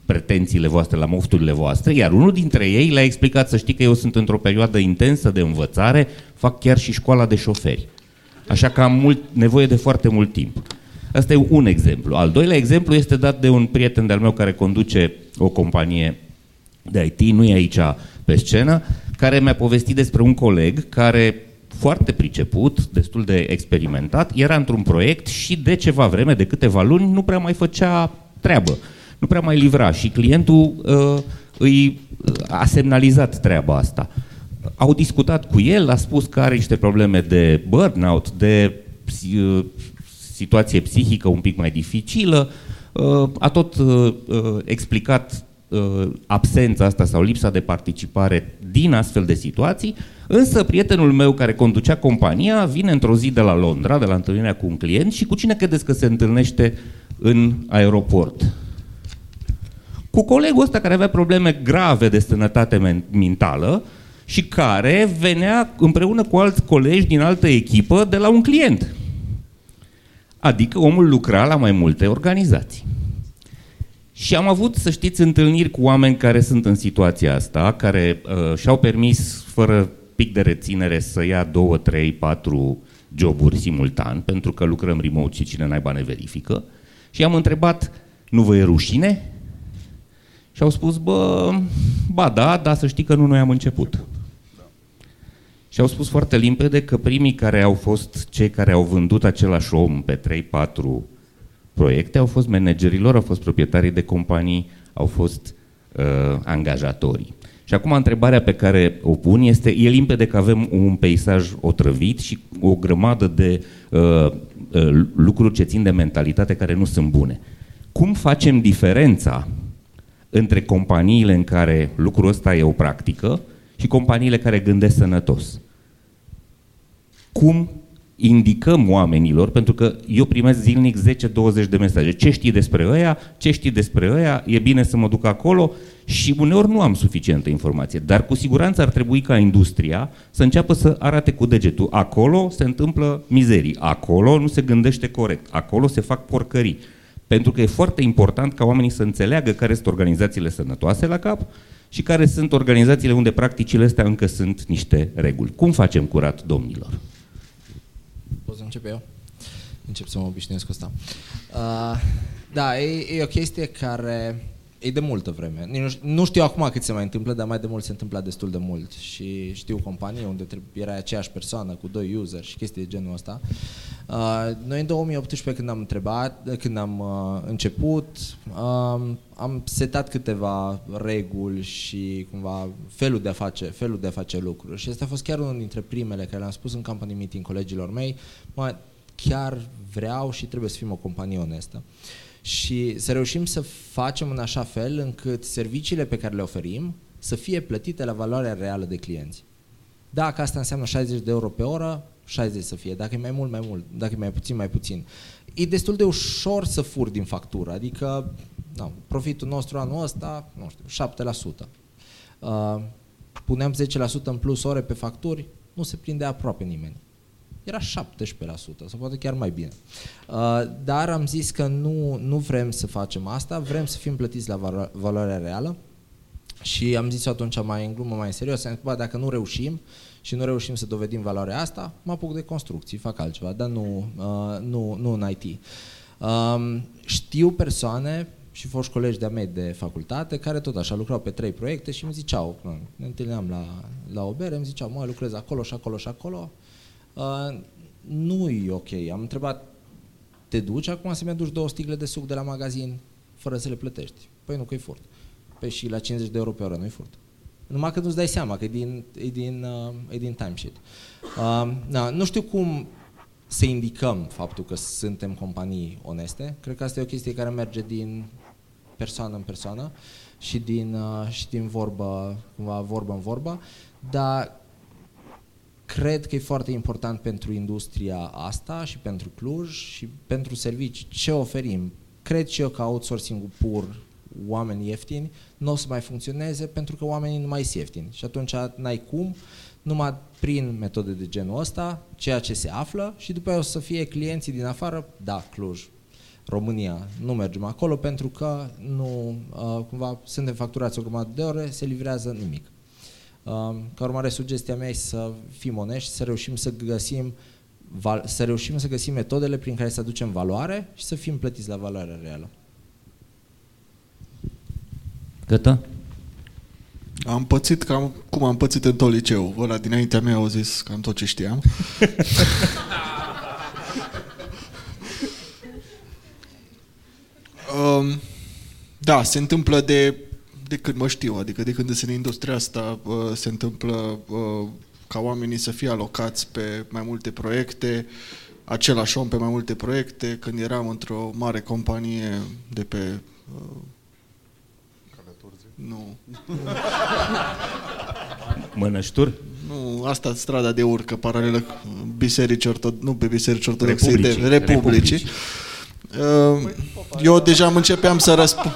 pretențiile voastre, la mofturile voastre, iar unul dintre ei le-a explicat să știi că eu sunt într-o perioadă intensă de învățare, fac chiar și școala de șoferi. Așa că am mult, nevoie de foarte mult timp. Asta e un exemplu. Al doilea exemplu este dat de un prieten de-al meu care conduce o companie de IT, nu e aici pe scenă, care mi-a povestit despre un coleg care foarte priceput, destul de experimentat, era într-un proiect și de ceva vreme, de câteva luni, nu prea mai făcea treabă, nu prea mai livra și clientul uh, îi uh, a semnalizat treaba asta. Au discutat cu el, a spus că are niște probleme de burnout, de uh, situație psihică un pic mai dificilă, uh, a tot uh, uh explicat uh, absența asta sau lipsa de participare din astfel de situații Însă prietenul meu care conducea compania vine într-o zi de la Londra, de la întâlnirea cu un client și cu cine credeți că se întâlnește în aeroport? Cu colegul ăsta care avea probleme grave de sănătate mentală și care venea împreună cu alți colegi din altă echipă de la un client. Adică omul lucra la mai multe organizații. Și am avut, să știți, întâlniri cu oameni care sunt în situația asta, care uh, și-au permis, fără pic de reținere să ia două, trei, patru joburi simultan, pentru că lucrăm remote și cine naiba ne verifică. Și am întrebat, nu vă e rușine? Și au spus, bă, ba da, dar să știi că nu noi am început. Și au spus foarte limpede că primii care au fost cei care au vândut același om pe 3-4 proiecte au fost managerilor, au fost proprietarii de companii, au fost uh, angajatorii. Și acum întrebarea pe care o pun este, e limpede că avem un peisaj otrăvit și o grămadă de uh, uh, lucruri ce țin de mentalitate care nu sunt bune. Cum facem diferența între companiile în care lucrul ăsta e o practică și companiile care gândesc sănătos? Cum indicăm oamenilor, pentru că eu primesc zilnic 10-20 de mesaje. Ce știi despre ăia, ce știi despre ăia, e bine să mă duc acolo și uneori nu am suficientă informație. Dar cu siguranță ar trebui ca industria să înceapă să arate cu degetul. Acolo se întâmplă mizerii, acolo nu se gândește corect, acolo se fac porcării. Pentru că e foarte important ca oamenii să înțeleagă care sunt organizațiile sănătoase la cap și care sunt organizațiile unde practicile astea încă sunt niște reguli. Cum facem curat, domnilor?
Pot să încep eu? Încep să mă obișnuiesc cu asta. Uh, da, e, e o chestie care e de multă vreme. Nu, nu știu acum cât se mai întâmplă, dar mai de mult se întâmpla destul de mult. Și știu companii unde era aceeași persoană cu doi user și chestii de genul ăsta. Uh, noi în 2018 când am întrebat, când am uh, început, uh, am setat câteva reguli și cumva felul de a face, felul de a face lucruri. Și asta a fost chiar unul dintre primele care le-am spus în company meeting colegilor mei, mă, chiar vreau și trebuie să fim o companie onestă. Și să reușim să facem în așa fel încât serviciile pe care le oferim să fie plătite la valoarea reală de clienți. Dacă asta înseamnă 60 de euro pe oră, 60 să fie, dacă e mai mult, mai mult, dacă e mai puțin, mai puțin. E destul de ușor să fur din factură, adică nu, profitul nostru anul ăsta, nu știu, 7%. Uh, puneam 10% în plus ore pe facturi, nu se prinde aproape nimeni. Era 17%, sau poate chiar mai bine. Uh, dar am zis că nu, nu vrem să facem asta, vrem să fim plătiți la valo- valoarea reală și am zis atunci mai în glumă, mai în serios, am zis, dacă nu reușim, și nu reușim să dovedim valoarea asta, mă apuc de construcții, fac altceva, dar nu, uh, nu, nu în IT. Um, știu persoane și foști colegi de-a mei de facultate care tot așa lucrau pe trei proiecte și îmi ziceau, ne întâlneam la, la o bere, îmi ziceau, mă, lucrez acolo și acolo și acolo. Uh, nu e ok. Am întrebat, te duci acum să-mi aduci două sticle de suc de la magazin fără să le plătești? Păi nu, că e furt. Păi și la 50 de euro pe oră nu e furt. Numai că nu-ți dai seama că e din, e din, uh, e din timesheet. Uh, na, nu știu cum să indicăm faptul că suntem companii oneste. Cred că asta e o chestie care merge din persoană în persoană și din, uh, și din vorbă, cumva vorbă în vorbă, dar cred că e foarte important pentru industria asta și pentru Cluj și pentru servicii. Ce oferim? Cred și eu că outsourcing-ul pur oameni ieftini, nu o să mai funcționeze pentru că oamenii nu mai sunt ieftini. Și atunci n-ai cum, numai prin metode de genul ăsta, ceea ce se află și după aia o să fie clienții din afară, da, Cluj, România, nu mergem acolo pentru că nu, uh, cumva suntem facturați o grămadă de ore, se livrează nimic. Uh, ca urmare, sugestia mea e să fim onești, să reușim să găsim să reușim să găsim metodele prin care să aducem valoare și să fim plătiți la valoarea reală.
Gata?
Am pățit cam cum am pățit în tot liceu. Ăla dinaintea mea au zis cam tot ce știam. um, da, se întâmplă de, de când mă știu, adică de când sunt în industria asta, uh, se întâmplă uh, ca oamenii să fie alocați pe mai multe proiecte, același om pe mai multe proiecte. Când eram într-o mare companie de pe uh, nu.
Mănășturi?
Nu, asta strada de urcă, paralelă biserici ortodoxe, nu pe biserici ortodoxe,
Republicii.
de republicii. Uh, Eu deja îmi începeam să răspund.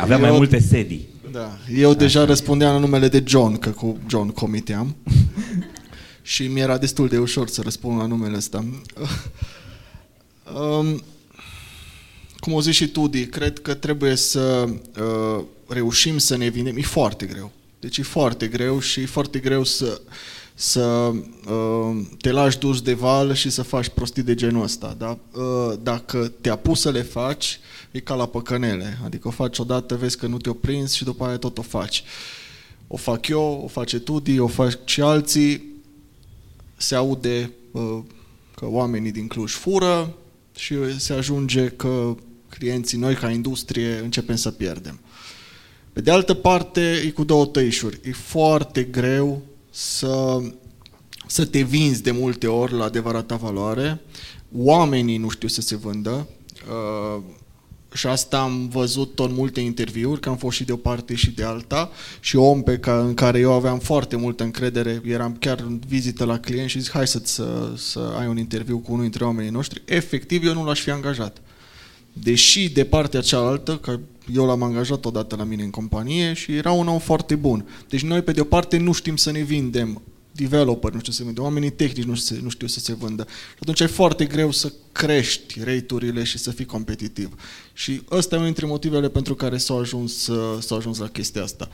Avea mai
Eu-
multe sedii.
Da, eu deja răspundeam la numele de John, că cu John comiteam. și mi era destul de ușor să răspund la numele ăsta. um, cum o zici și tu, Di, cred că trebuie să uh, reușim să ne vindem. E foarte greu. Deci e foarte greu și e foarte greu să, să uh, te lași dus de val și să faci prostii de genul ăsta. Da? Uh, dacă te apuci să le faci, e ca la păcănele. Adică o faci odată, vezi că nu te-o prins și după aia tot o faci. O fac eu, o face Tudi, o fac și alții. Se aude uh, că oamenii din Cluj fură și se ajunge că clienții noi ca industrie începem să pierdem. Pe de altă parte, e cu două tăișuri. E foarte greu să, să te vinzi de multe ori la adevărata valoare. Oamenii nu știu să se vândă uh, și asta am văzut tot multe interviuri, că am fost și de o parte și de alta și om pe ca, în care eu aveam foarte multă încredere, eram chiar în vizită la client și zic hai să, să, să ai un interviu cu unul dintre oamenii noștri, efectiv eu nu l-aș fi angajat. Deși de partea cealaltă, că eu l-am angajat odată la mine în companie și era un om foarte bun. Deci noi pe de o parte nu știm să ne vindem developer, nu știu să se vândă, oamenii tehnici nu știu, nu știu să se vândă. Și atunci e foarte greu să crești rate-urile și să fii competitiv. Și ăsta e unul dintre motivele pentru care s-au ajuns, s-au ajuns la chestia asta.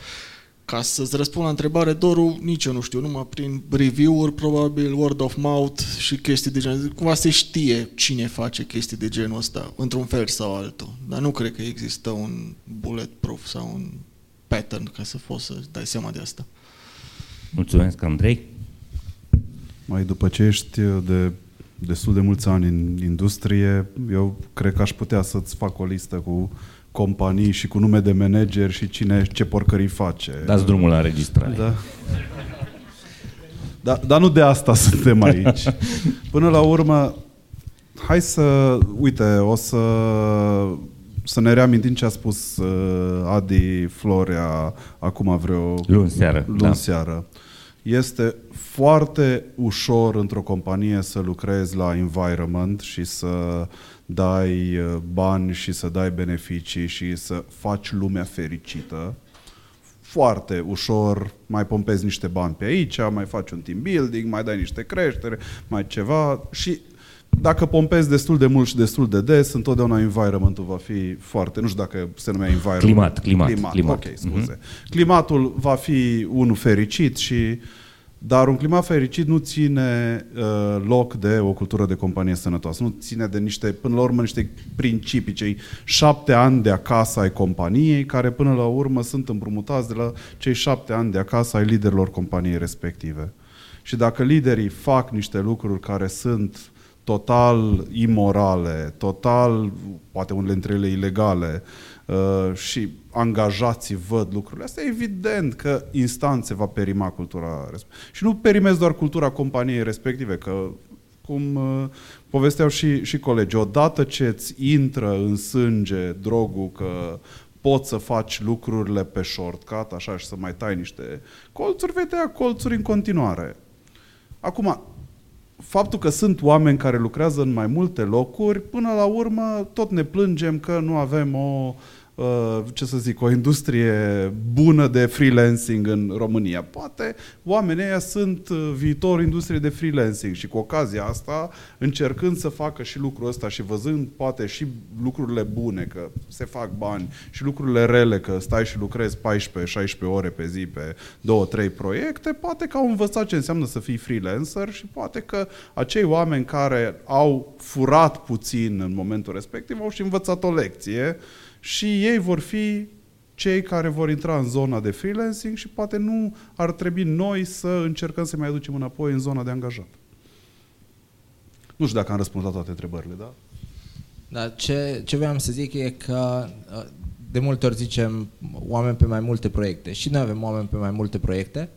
Ca să-ți răspund la întrebare, Doru, nici eu nu știu, numai prin review-uri, probabil, word of mouth și chestii de genul. Cumva se știe cine face chestii de genul ăsta, într-un fel sau altul. Dar nu cred că există un bulletproof sau un pattern ca să poți să dai seama de asta.
Mulțumesc, Andrei.
Mai după ce ești de destul de mulți ani în industrie, eu cred că aș putea să-ți fac o listă cu companii și cu nume de manager și cine ce porcării face.
Dați drumul la înregistrare.
Da. Da, dar nu de asta suntem aici. Până la urmă, hai să, uite, o să, să ne reamintim ce a spus uh, Adi Florea acum vreo
luni seară.
Luni da. seară. Este foarte ușor într-o companie să lucrezi la environment și să dai uh, bani și să dai beneficii și să faci lumea fericită. Foarte ușor, mai pompezi niște bani pe aici, mai faci un team building, mai dai niște creștere, mai ceva și dacă pompezi destul de mult și destul de des, întotdeauna environmentul va fi foarte, nu știu dacă se numea environment.
Climat, climat. climat.
climat. Ok, scuze. Mm-hmm. Climatul va fi unul fericit și uh, dar un climat fericit nu ține uh, loc de o cultură de companie sănătoasă. Nu ține de niște, până la urmă, niște principii, cei șapte ani de acasă ai companiei, care până la urmă sunt împrumutați de la cei șapte ani de acasă ai liderilor companiei respective. Și dacă liderii fac niște lucruri care sunt total imorale, total, poate unele dintre ele ilegale, uh, și angajații văd lucrurile astea, evident că instanțe va perima cultura respectivă. Și nu perimezi doar cultura companiei respective, că cum uh, povesteau și, și colegi, odată ce îți intră în sânge drogul că poți să faci lucrurile pe shortcut, așa, și să mai tai niște colțuri, vei tăia colțuri în continuare. Acum, faptul că sunt oameni care lucrează în mai multe locuri, până la urmă tot ne plângem că nu avem o Uh, ce să zic, o industrie bună de freelancing în România. Poate oamenii ăia sunt uh, viitor industrie de freelancing și cu ocazia asta, încercând să facă și lucrul ăsta și văzând poate și lucrurile bune, că se fac bani, și lucrurile rele, că stai și lucrezi 14-16 ore pe zi pe 2-3 proiecte, poate că au învățat ce înseamnă să fii freelancer și poate că acei oameni care au furat puțin în momentul respectiv au și învățat o lecție și ei vor fi cei care vor intra în zona de freelancing și poate nu ar trebui noi să încercăm să mai aducem înapoi în zona de angajat. Nu știu dacă am răspuns la toate întrebările, da?
Da, ce, ce vreau să zic e că uh, de multe ori zicem oameni pe mai multe proiecte și noi avem oameni pe mai multe proiecte,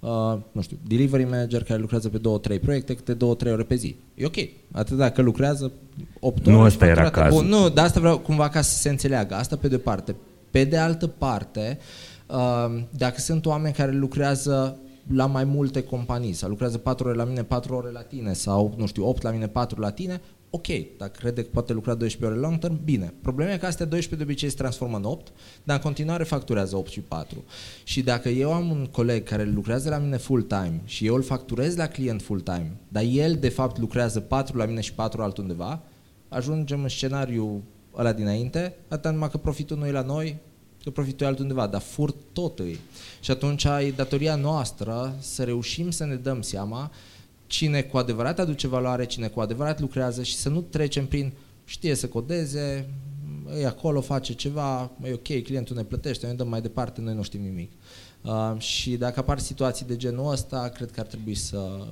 uh, nu știu, delivery manager care lucrează pe două, trei proiecte, câte două, trei ore pe zi. E ok. Atât dacă lucrează 8 ore.
Nu ăsta era cazul. Bun,
nu, dar asta vreau cumva ca să se înțeleagă. Asta pe de parte. Pe de altă parte, uh, dacă sunt oameni care lucrează la mai multe companii sau lucrează 4 ore la mine, 4 ore la tine sau, nu știu, 8 la mine, 4 la tine, ok, dacă crede că poate lucra 12 ore long term, bine. Problema e că astea 12 de obicei se transformă în 8, dar în continuare facturează 8 și 4. Și dacă eu am un coleg care lucrează la mine full-time și eu îl facturez la client full-time, dar el de fapt lucrează 4 la mine și 4 altundeva, ajungem în scenariu ăla dinainte, atât numai că profitul nu e la noi, că profitul e altundeva, dar furt tot îi. Și atunci e datoria noastră să reușim să ne dăm seama cine cu adevărat aduce valoare, cine cu adevărat lucrează și să nu trecem prin știe să codeze, e acolo, face ceva, e ok, clientul ne plătește, noi dăm mai departe, noi nu știm nimic. Uh, și dacă apar situații de genul ăsta, cred că ar trebui să,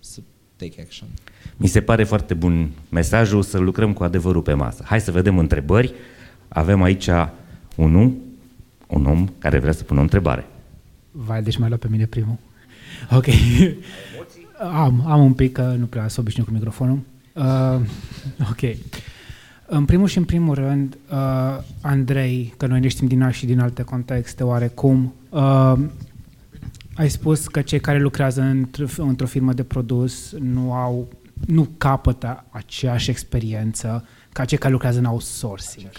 să take action.
Mi se pare foarte bun mesajul să lucrăm cu adevărul pe masă. Hai să vedem întrebări. Avem aici unul, un om care vrea să pună o întrebare.
Vai, deci mai lua pe mine primul. Ok. Am, am un pic, că nu prea să obișnuit cu microfonul. Uh, ok. În primul și în primul rând, uh, Andrei, că noi ne știm din și din alte contexte oarecum, uh, ai spus că cei care lucrează într- într-o firmă de produs nu au nu capătă aceeași experiență ca cei care lucrează în outsourcing.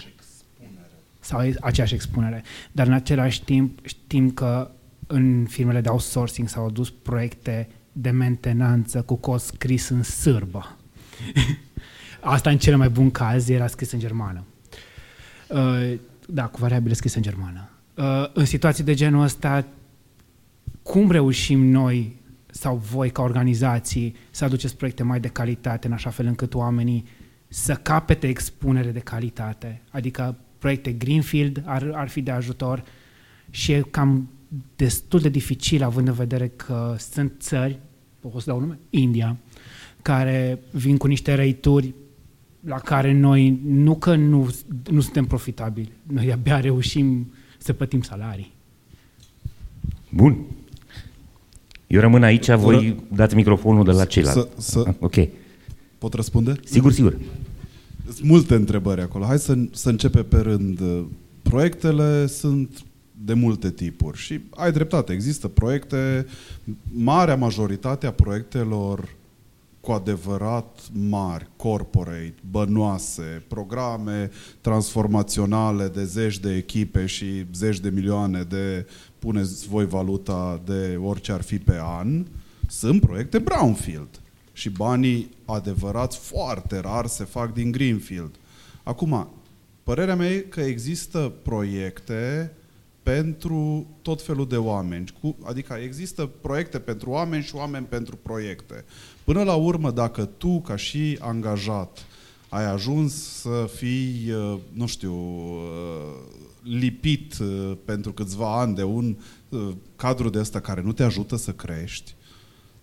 Sau aceeași expunere. Dar în același timp știm că în firmele de outsourcing s-au adus proiecte de mentenanță cu cod scris în sârbă. Asta în cel mai bun caz era scris în germană. Uh, da, cu variabile scris în germană. Uh, în situații de genul ăsta, cum reușim noi sau voi ca organizații să aduceți proiecte mai de calitate în așa fel încât oamenii să capete expunere de calitate, adică proiecte Greenfield ar, ar fi de ajutor și e cam destul de dificil având în vedere că sunt țări, o să dau nume, India, care vin cu niște reituri la care noi nu că nu, nu suntem profitabili, noi abia reușim să plătim salarii.
Bun. Eu rămân aici, voi dați microfonul de la ceilalți.
Să, să,
ah, ok.
Pot răspunde?
Sigur, sigur.
Sunt multe întrebări acolo. Hai să, să începem pe rând. Proiectele sunt de multe tipuri și ai dreptate. Există proiecte, marea majoritate a proiectelor cu adevărat mari, corporate, bănoase, programe transformaționale de zeci de echipe și zeci de milioane de puneți voi valuta de orice ar fi pe an, sunt proiecte brownfield. Și banii adevărați foarte rar se fac din greenfield. Acum, părerea mea e că există proiecte pentru tot felul de oameni. Adică există proiecte pentru oameni și oameni pentru proiecte. Până la urmă, dacă tu, ca și angajat, ai ajuns să fii, uh, nu știu, uh, lipit uh, pentru câțiva ani de un cadru de ăsta care nu te ajută să crești,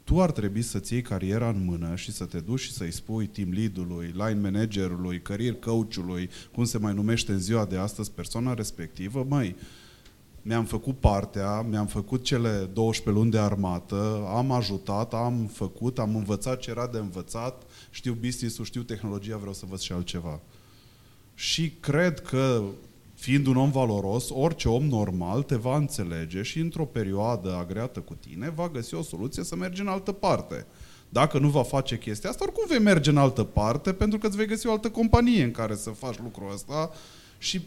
tu ar trebui să-ți iei cariera în mână și să te duci și să-i spui team lead-ului, line managerului, career coach-ului, cum se mai numește în ziua de astăzi persoana respectivă, măi, mi-am făcut partea, mi-am făcut cele 12 luni de armată, am ajutat, am făcut, am învățat ce era de învățat, știu business-ul, știu tehnologia, vreau să văd și altceva. Și cred că, fiind un om valoros, orice om normal te va înțelege și într-o perioadă agreată cu tine va găsi o soluție să mergi în altă parte. Dacă nu va face chestia asta, oricum vei merge în altă parte pentru că îți vei găsi o altă companie în care să faci lucrul ăsta și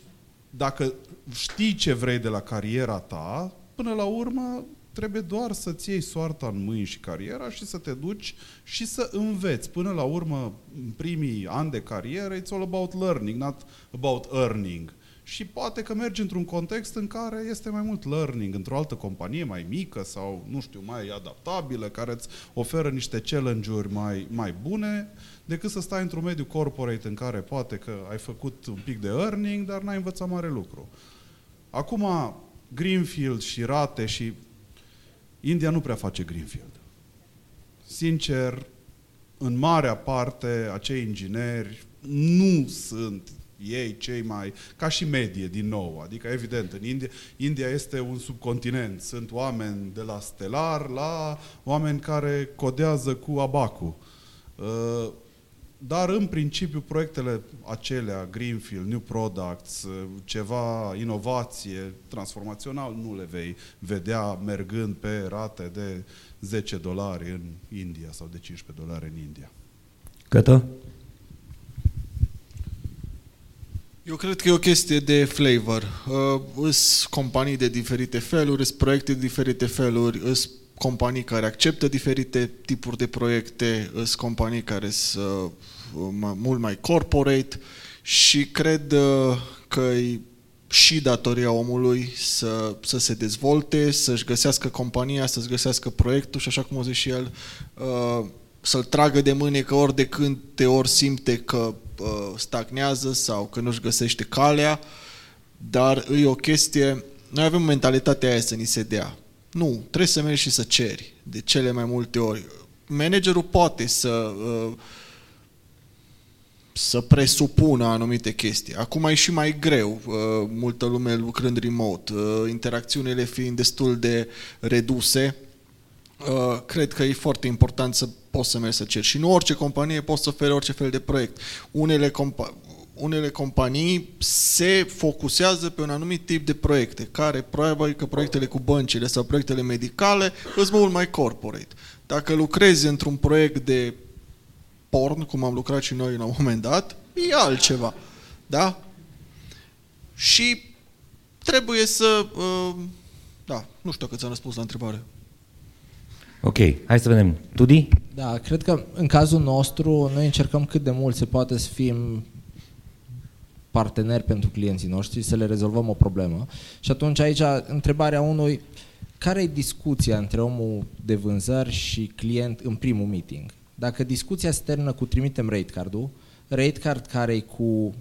dacă știi ce vrei de la cariera ta, până la urmă trebuie doar să-ți iei soarta în mâini și cariera și să te duci și să înveți. Până la urmă, în primii ani de carieră, it's all about learning, not about earning. Și poate că mergi într-un context în care este mai mult learning, într-o altă companie mai mică sau, nu știu, mai adaptabilă, care îți oferă niște challenge-uri mai, mai bune, decât să stai într-un mediu corporate în care poate că ai făcut un pic de earning, dar n-ai învățat mare lucru. Acum, Greenfield și rate și... India nu prea face Greenfield. Sincer, în marea parte, acei ingineri nu sunt ei cei mai, ca și medie din nou, adică evident, în India, India este un subcontinent, sunt oameni de la stelar la oameni care codează cu abacu. Uh, dar în principiu proiectele acelea, Greenfield, New Products, ceva inovație transformațional, nu le vei vedea mergând pe rate de 10 dolari în India sau de 15 dolari în India.
Cătă?
Eu cred că e o chestie de flavor. Uh, sunt companii de diferite feluri, sunt proiecte de diferite feluri, sunt companii care acceptă diferite tipuri de proiecte, sunt companii care sunt uh, mult mai corporate și cred uh, că e și datoria omului să, să se dezvolte, să-și găsească compania, să-și găsească proiectul și așa cum o zis și el, uh, să-l tragă de mânecă ori de când te ori simte că uh, stagnează sau că nu-și găsește calea, dar e o chestie, noi avem mentalitatea aia să ni se dea. Nu, trebuie să mergi și să ceri, de cele mai multe ori. Managerul poate să uh, să presupună anumite chestii. Acum e și mai greu, uh, multă lume lucrând remote, uh, interacțiunile fiind destul de reduse, uh, cred că e foarte important să poți să mergi să ceri. Și nu orice companie poți să ofere orice fel de proiect. Unele compa- unele companii se focusează pe un anumit tip de proiecte, care probabil că proiectele cu băncile sau proiectele medicale sunt mult mai corporate. Dacă lucrezi într-un proiect de porn, cum am lucrat și noi la un moment dat, e altceva. Da? Și trebuie să... Uh, da, nu știu dacă ți-am răspuns la întrebare.
Ok, hai să vedem. Tudi?
Da, cred că în cazul nostru noi încercăm cât de mult se poate să fim parteneri pentru clienții noștri, să le rezolvăm o problemă. Și atunci aici întrebarea unui, care e discuția între omul de vânzări și client în primul meeting? Dacă discuția se termină cu trimitem rate card-ul, rate card care e cu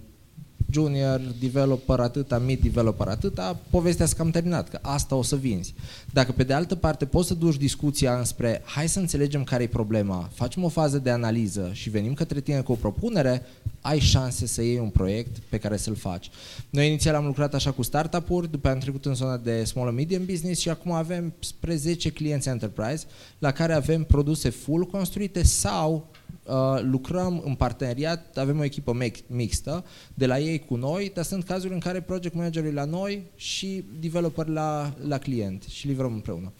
junior developer atâta, mid developer atâta, povestea s-a cam terminat, că asta o să vinzi. Dacă pe de altă parte poți să duci discuția înspre hai să înțelegem care e problema, facem o fază de analiză și venim către tine cu o propunere, ai șanse să iei un proiect pe care să-l faci. Noi inițial am lucrat așa cu startup-uri, după am trecut în zona de small and medium business și acum avem spre 10 clienți enterprise la care avem produse full construite sau Uh, lucrăm în parteneriat, avem o echipă mixtă, de la ei cu noi, dar sunt cazuri în care project managerul e la noi și developer la, la client și livrăm împreună.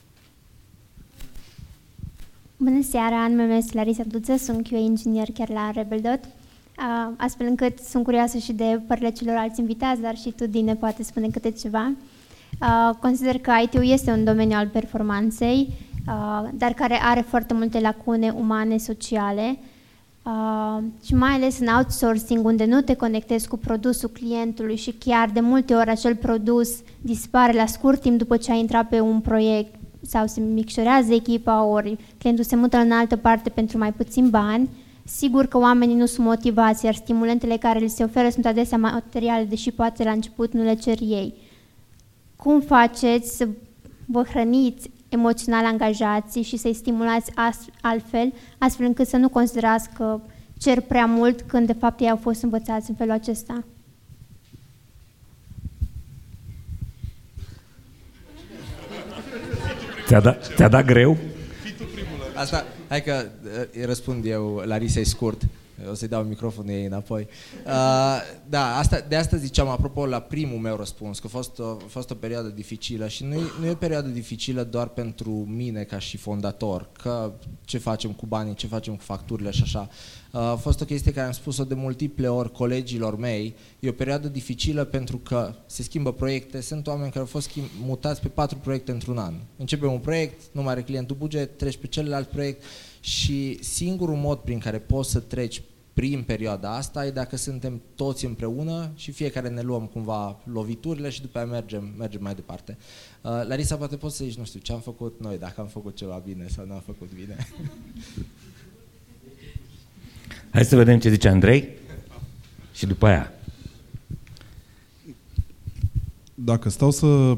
Bună seara, numele meu este Larisa Duță, sunt QA inginer chiar la Rebeldot, uh, astfel încât sunt curioasă și de părerile celorlalți invitați, dar și tu, Dine, poate spune câte ceva. Uh, consider că IT-ul este un domeniu al performanței, dar care are foarte multe lacune umane, sociale, Uh, și mai ales în outsourcing, unde nu te conectezi cu produsul clientului și chiar de multe ori acel produs dispare la scurt timp după ce ai intrat pe un proiect sau se micșorează echipa, ori clientul se mută în altă parte pentru mai puțin bani, sigur că oamenii nu sunt motivați, iar stimulentele care li se oferă sunt adesea materiale, deși poate la început nu le cer ei. Cum faceți să vă hrăniți emoțional angajații și să-i stimulați altfel, astfel încât să nu considerați că cer prea mult când de fapt ei au fost învățați în felul acesta.
Ți-a, da, ți-a dat greu?
Asta, hai că uh, răspund eu, Larisa, e scurt. O să-i dau microfonul ei înapoi. Uh, da, asta, de asta ziceam, apropo, la primul meu răspuns, că a fost o, a fost o perioadă dificilă și nu, nu e o perioadă dificilă doar pentru mine ca și fondator, că ce facem cu banii, ce facem cu facturile și așa. Uh, a fost o chestie care am spus-o de multiple ori colegilor mei. E o perioadă dificilă pentru că se schimbă proiecte, sunt oameni care au fost mutați pe patru proiecte într-un an. Începe un proiect, nu mai are clientul buget, treci pe celălalt proiect și singurul mod prin care poți să treci prin perioada asta e dacă suntem toți împreună și fiecare ne luăm cumva loviturile și după aia mergem, mergem mai departe. Uh, Larisa, poate poți să zici, nu știu, ce am făcut noi, dacă am făcut ceva bine sau nu am făcut bine.
Hai să vedem ce zice Andrei și după aia.
Dacă stau să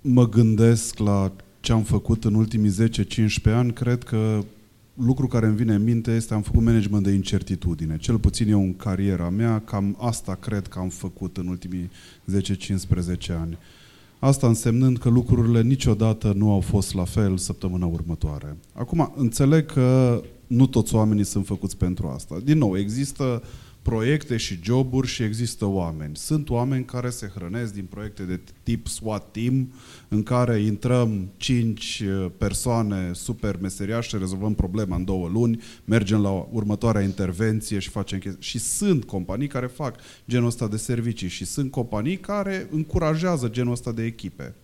mă gândesc la ce am făcut în ultimii 10-15 ani, cred că lucru care îmi vine în minte este am făcut management de incertitudine. Cel puțin eu în cariera mea, cam asta cred că am făcut în ultimii 10-15 ani. Asta însemnând că lucrurile niciodată nu au fost la fel săptămâna următoare. Acum, înțeleg că nu toți oamenii sunt făcuți pentru asta. Din nou, există proiecte și joburi și există oameni. Sunt oameni care se hrănesc din proiecte de tip SWAT team, în care intrăm cinci uh, persoane super meseriașe, rezolvăm problema în două luni, mergem la următoarea intervenție și facem chestii. Și sunt companii care fac genul ăsta de servicii și sunt companii care încurajează genul ăsta de echipe.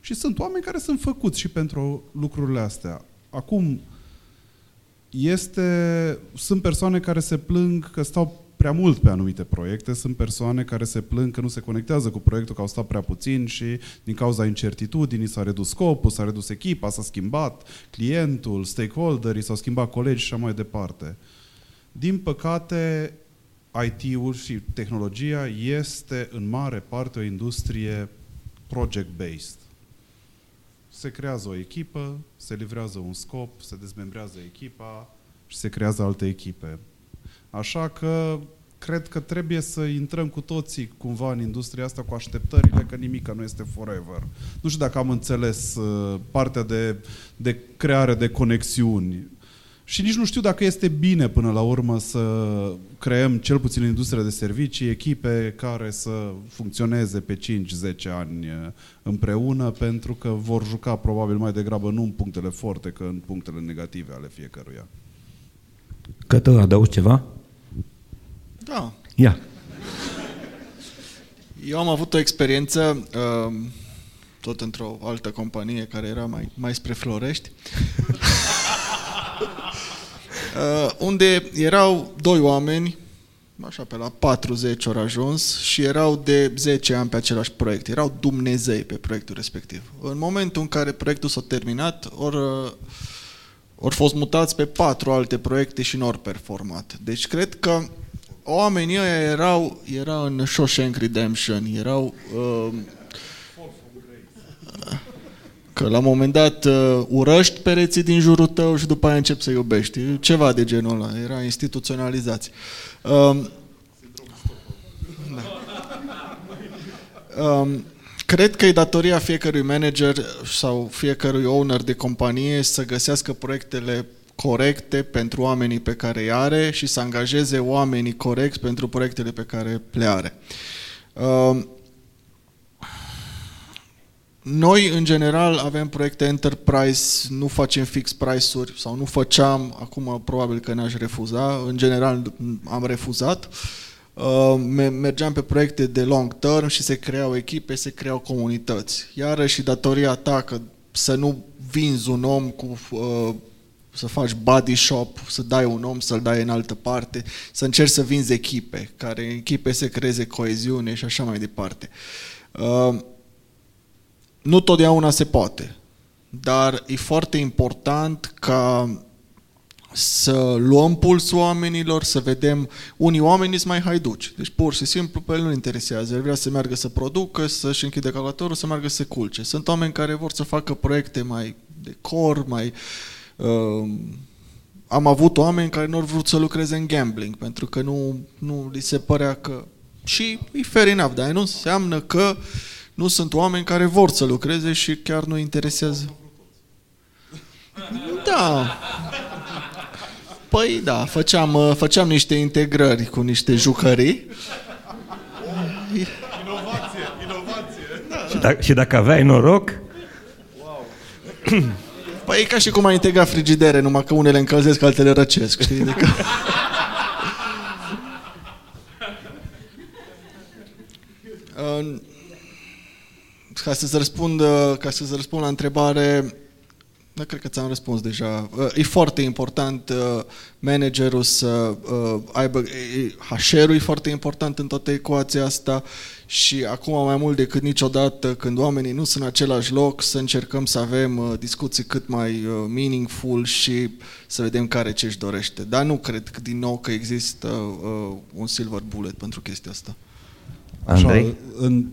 Și sunt oameni care sunt făcuți și pentru lucrurile astea. Acum, este, sunt persoane care se plâng că stau prea mult pe anumite proiecte, sunt persoane care se plâng că nu se conectează cu proiectul, că au stat prea puțin și din cauza incertitudinii s-a redus scopul, s-a redus echipa, s-a schimbat clientul, stakeholderii, s-au schimbat colegi și așa mai departe. Din păcate, IT-ul și tehnologia este în mare parte o industrie project-based. Se creează o echipă, se livrează un scop, se dezmembrează echipa și se creează alte echipe. Așa că cred că trebuie să intrăm cu toții cumva în industria asta cu așteptările că nimic nu este forever. Nu știu dacă am înțeles uh, partea de, de creare de conexiuni. și nici nu știu dacă este bine până la urmă să creăm, cel puțin în industria de servicii, echipe care să funcționeze pe 5-10 ani uh, împreună, pentru că vor juca probabil mai degrabă nu în punctele forte, că în punctele negative ale fiecăruia.
Cătă, adaugi ceva?
Da.
Ia.
Eu am avut o experiență uh, tot într-o altă companie care era mai, mai spre Florești, uh, unde erau doi oameni, așa pe la 40 ori ajuns, și erau de 10 ani pe același proiect. Erau Dumnezei pe proiectul respectiv. În momentul în care proiectul s-a terminat, ori, uh, ori fost mutați pe patru alte proiecte și nu ori performat. Deci cred că oamenii ăia erau, erau în Shawshank Redemption, erau... Uh, că la un moment dat uh, urăști pereții din jurul tău și după aia începi să iubești. Ceva de genul ăla. Era instituționalizați. Um, da. um, cred că e datoria fiecărui manager sau fiecărui owner de companie să găsească proiectele corecte pentru oamenii pe care îi are și să angajeze oamenii corecți pentru proiectele pe care le are. Um, noi, în general, avem proiecte enterprise, nu facem fix price-uri sau nu făceam, acum probabil că ne-aș refuza, în general am refuzat. Uh, mergeam pe proiecte de long term și se creau echipe, se creau comunități. Iarăși datoria ta că să nu vinzi un om cu uh, să faci body shop, să dai un om, să-l dai în altă parte, să încerci să vinzi echipe, care echipe se creeze coeziune și așa mai departe. Uh, nu totdeauna se poate, dar e foarte important ca să luăm pulsul oamenilor, să vedem, unii oameni sunt mai haiduci, deci pur și simplu pe el nu interesează, el vrea să meargă să producă, să-și închide calculatorul, să meargă să culce. Sunt oameni care vor să facă proiecte mai de cor, mai... Uh, am avut oameni care nu au vrut să lucreze în gambling, pentru că nu, nu li se părea că... Și e fair enough, dar nu înseamnă că uh, nu sunt oameni care vor să lucreze și chiar nu interesează. Da. Păi da, făceam, uh, făceam niște integrări cu niște jucării.
Inovație, inovație.
Da, da. Și, dacă, și dacă aveai noroc... Wow.
Păi e ca și cum ai integra frigidere, numai că unele încălzesc, altele răcesc, știi? Adică... ca să-ți răspund, ca să-ți răspund la întrebare, da, cred că ți-am răspuns deja. Uh, e foarte important uh, managerul să uh, aibă... HR-ul e foarte important în toată ecuația asta și acum mai mult decât niciodată, când oamenii nu sunt în același loc, să încercăm să avem discuții cât mai meaningful și să vedem care ce își dorește. Dar nu cred din nou că există un silver bullet pentru chestia asta.
Andrei? Așa, în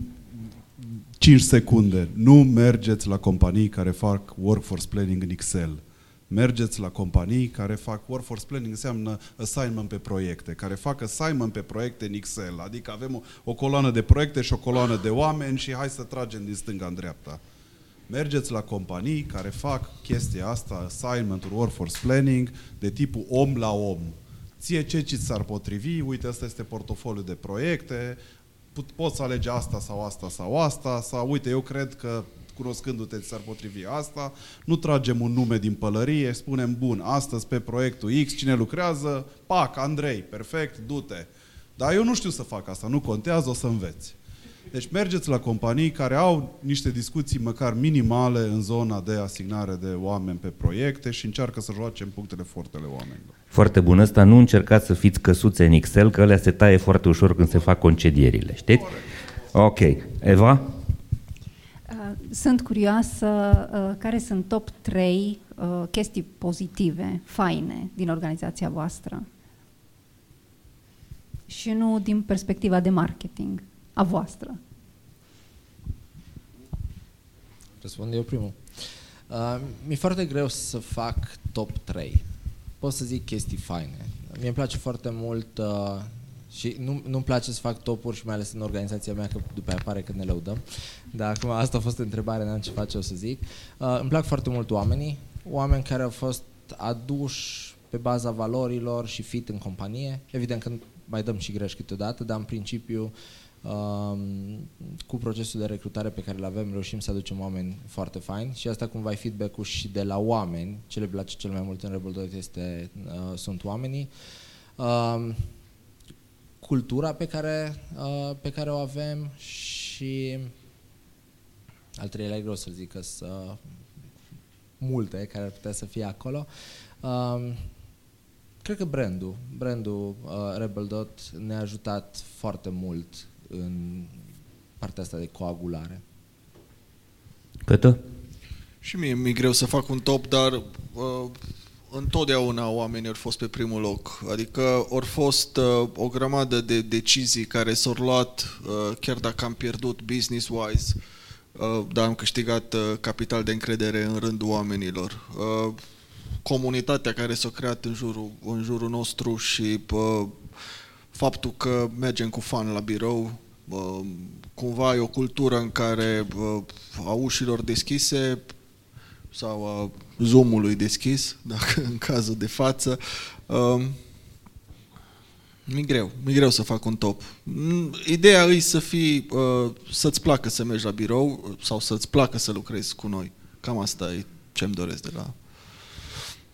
5 secunde. Nu mergeți la companii care fac workforce planning în Excel. Mergeți la companii care fac workforce planning, înseamnă assignment pe proiecte, care fac assignment pe proiecte în Excel. Adică avem o, o coloană de proiecte și o coloană de oameni și hai să tragem din stânga în dreapta. Mergeți la companii care fac chestia asta, assignment workforce planning, de tipul om la om. Ție ce ți s-ar potrivi? Uite, asta este portofoliu de proiecte, poți alege asta sau asta sau asta, sau uite, eu cred că cunoscându-te ți-ar potrivi asta, nu tragem un nume din pălărie, spunem, bun, astăzi pe proiectul X, cine lucrează? Pac, Andrei, perfect, du-te. Dar eu nu știu să fac asta, nu contează, o să înveți. Deci mergeți la companii care au niște discuții măcar minimale în zona de asignare de oameni pe proiecte și încearcă să joace în punctele fortele oamenilor.
Foarte bun ăsta, nu încercați să fiți căsuțe în Excel, că alea se taie foarte ușor când se fac concedierile, știți? Ok. Eva? Uh,
sunt curioasă uh, care sunt top 3 uh, chestii pozitive, faine, din organizația voastră. Și nu din perspectiva de marketing a voastră?
Răspund eu primul. Uh, mi-e foarte greu să fac top 3. Pot să zic chestii faine. Mie îmi place foarte mult uh, și nu, nu-mi place să fac topuri și mai ales în organizația mea, că după aia apare că ne lăudăm. Dar acum asta a fost întrebarea, n-am ce face, o să zic. Uh, îmi plac foarte mult oamenii, oameni care au fost aduși pe baza valorilor și fit în companie. Evident că mai dăm și greș câteodată, dar în principiu um, cu procesul de recrutare pe care îl avem reușim să aducem oameni foarte faini și asta cumva e feedback-ul și de la oameni. Ce le place cel mai mult în Rebel Dot este, uh, sunt oamenii. Um, cultura pe care, uh, pe care o avem și al treilea e greu să zic că sunt multe care ar putea să fie acolo. Um, cred că brandul, brandul uh, Rebel Dot ne-a ajutat foarte mult în partea asta de coagulare.
Câtă?
Și mie mi-e greu să fac un top, dar uh, întotdeauna oamenii au fost pe primul loc. Adică au fost uh, o grămadă de decizii care s-au luat, uh, chiar dacă am pierdut business-wise, uh, dar am câștigat uh, capital de încredere în rândul oamenilor. Uh, comunitatea care s-a creat în jurul, în jurul nostru și uh, faptul că mergem cu fan la birou, uh, cumva e o cultură în care uh, a ușilor deschise sau a zoomului deschis, dacă în cazul de față, uh, mi greu, mi greu să fac un top. Mm, Ideea e să fii, uh, să-ți placă să mergi la birou sau să-ți placă să lucrezi cu noi. Cam asta e ce-mi doresc de la,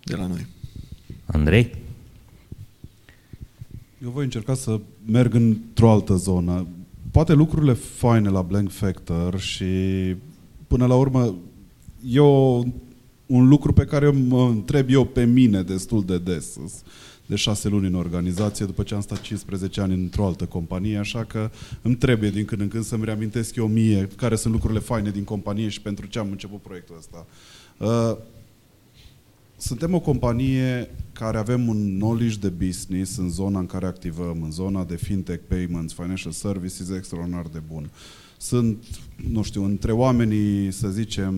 de la noi.
Andrei?
Eu voi încerca să merg într-o altă zonă. Poate lucrurile faine la Blank Factor și până la urmă e o, un lucru pe care mă întreb eu pe mine destul de des de șase luni în organizație, după ce am stat 15 ani într-o altă companie, așa că îmi trebuie din când în când să-mi reamintesc eu mie care sunt lucrurile faine din companie și pentru ce am început proiectul ăsta. Uh, suntem o companie care avem un knowledge de business în zona în care activăm, în zona de fintech, payments, financial services, extraordinar de bun. Sunt, nu știu, între oamenii, să zicem,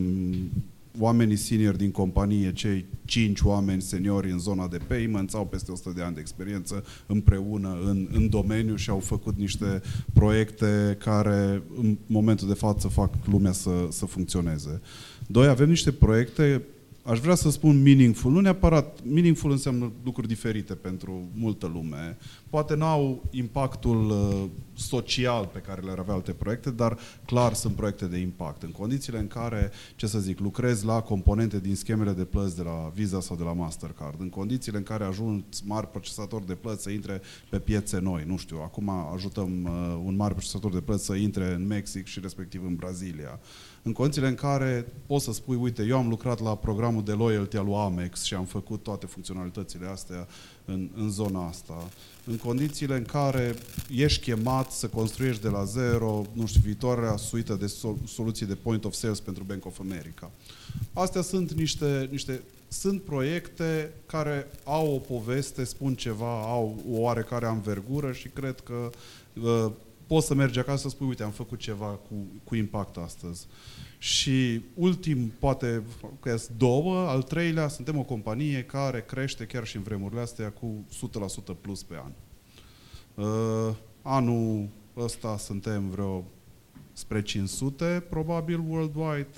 oamenii senior din companie, cei cinci oameni seniori în zona de payments, au peste 100 de ani de experiență împreună în, în domeniu și au făcut niște proiecte care în momentul de față fac lumea să, să funcționeze. Doi, avem niște proiecte aș vrea să spun meaningful. Nu neapărat, meaningful înseamnă lucruri diferite pentru multă lume. Poate nu au impactul uh, social pe care le-ar avea alte proiecte, dar clar sunt proiecte de impact. În condițiile în care, ce să zic, lucrezi la componente din schemele de plăți de la Visa sau de la Mastercard, în condițiile în care ajung mari procesatori de plăți să intre pe piețe noi, nu știu, acum ajutăm uh, un mare procesator de plăți să intre în Mexic și respectiv în Brazilia în condițiile în care poți să spui, uite, eu am lucrat la programul de loyalty al lui Amex și am făcut toate funcționalitățile astea în, în zona asta, în condițiile în care ești chemat să construiești de la zero, nu știu, viitoarea suită de soluții de point of sales pentru Bank of America. Astea sunt niște, niște sunt proiecte care au o poveste, spun ceva, au o oarecare anvergură și cred că uh, poți să mergi acasă să spui, uite, am făcut ceva cu, cu impact astăzi. Și ultim, poate că două, al treilea, suntem o companie care crește chiar și în vremurile astea cu 100% plus pe an. Uh, anul ăsta suntem vreo spre 500, probabil worldwide.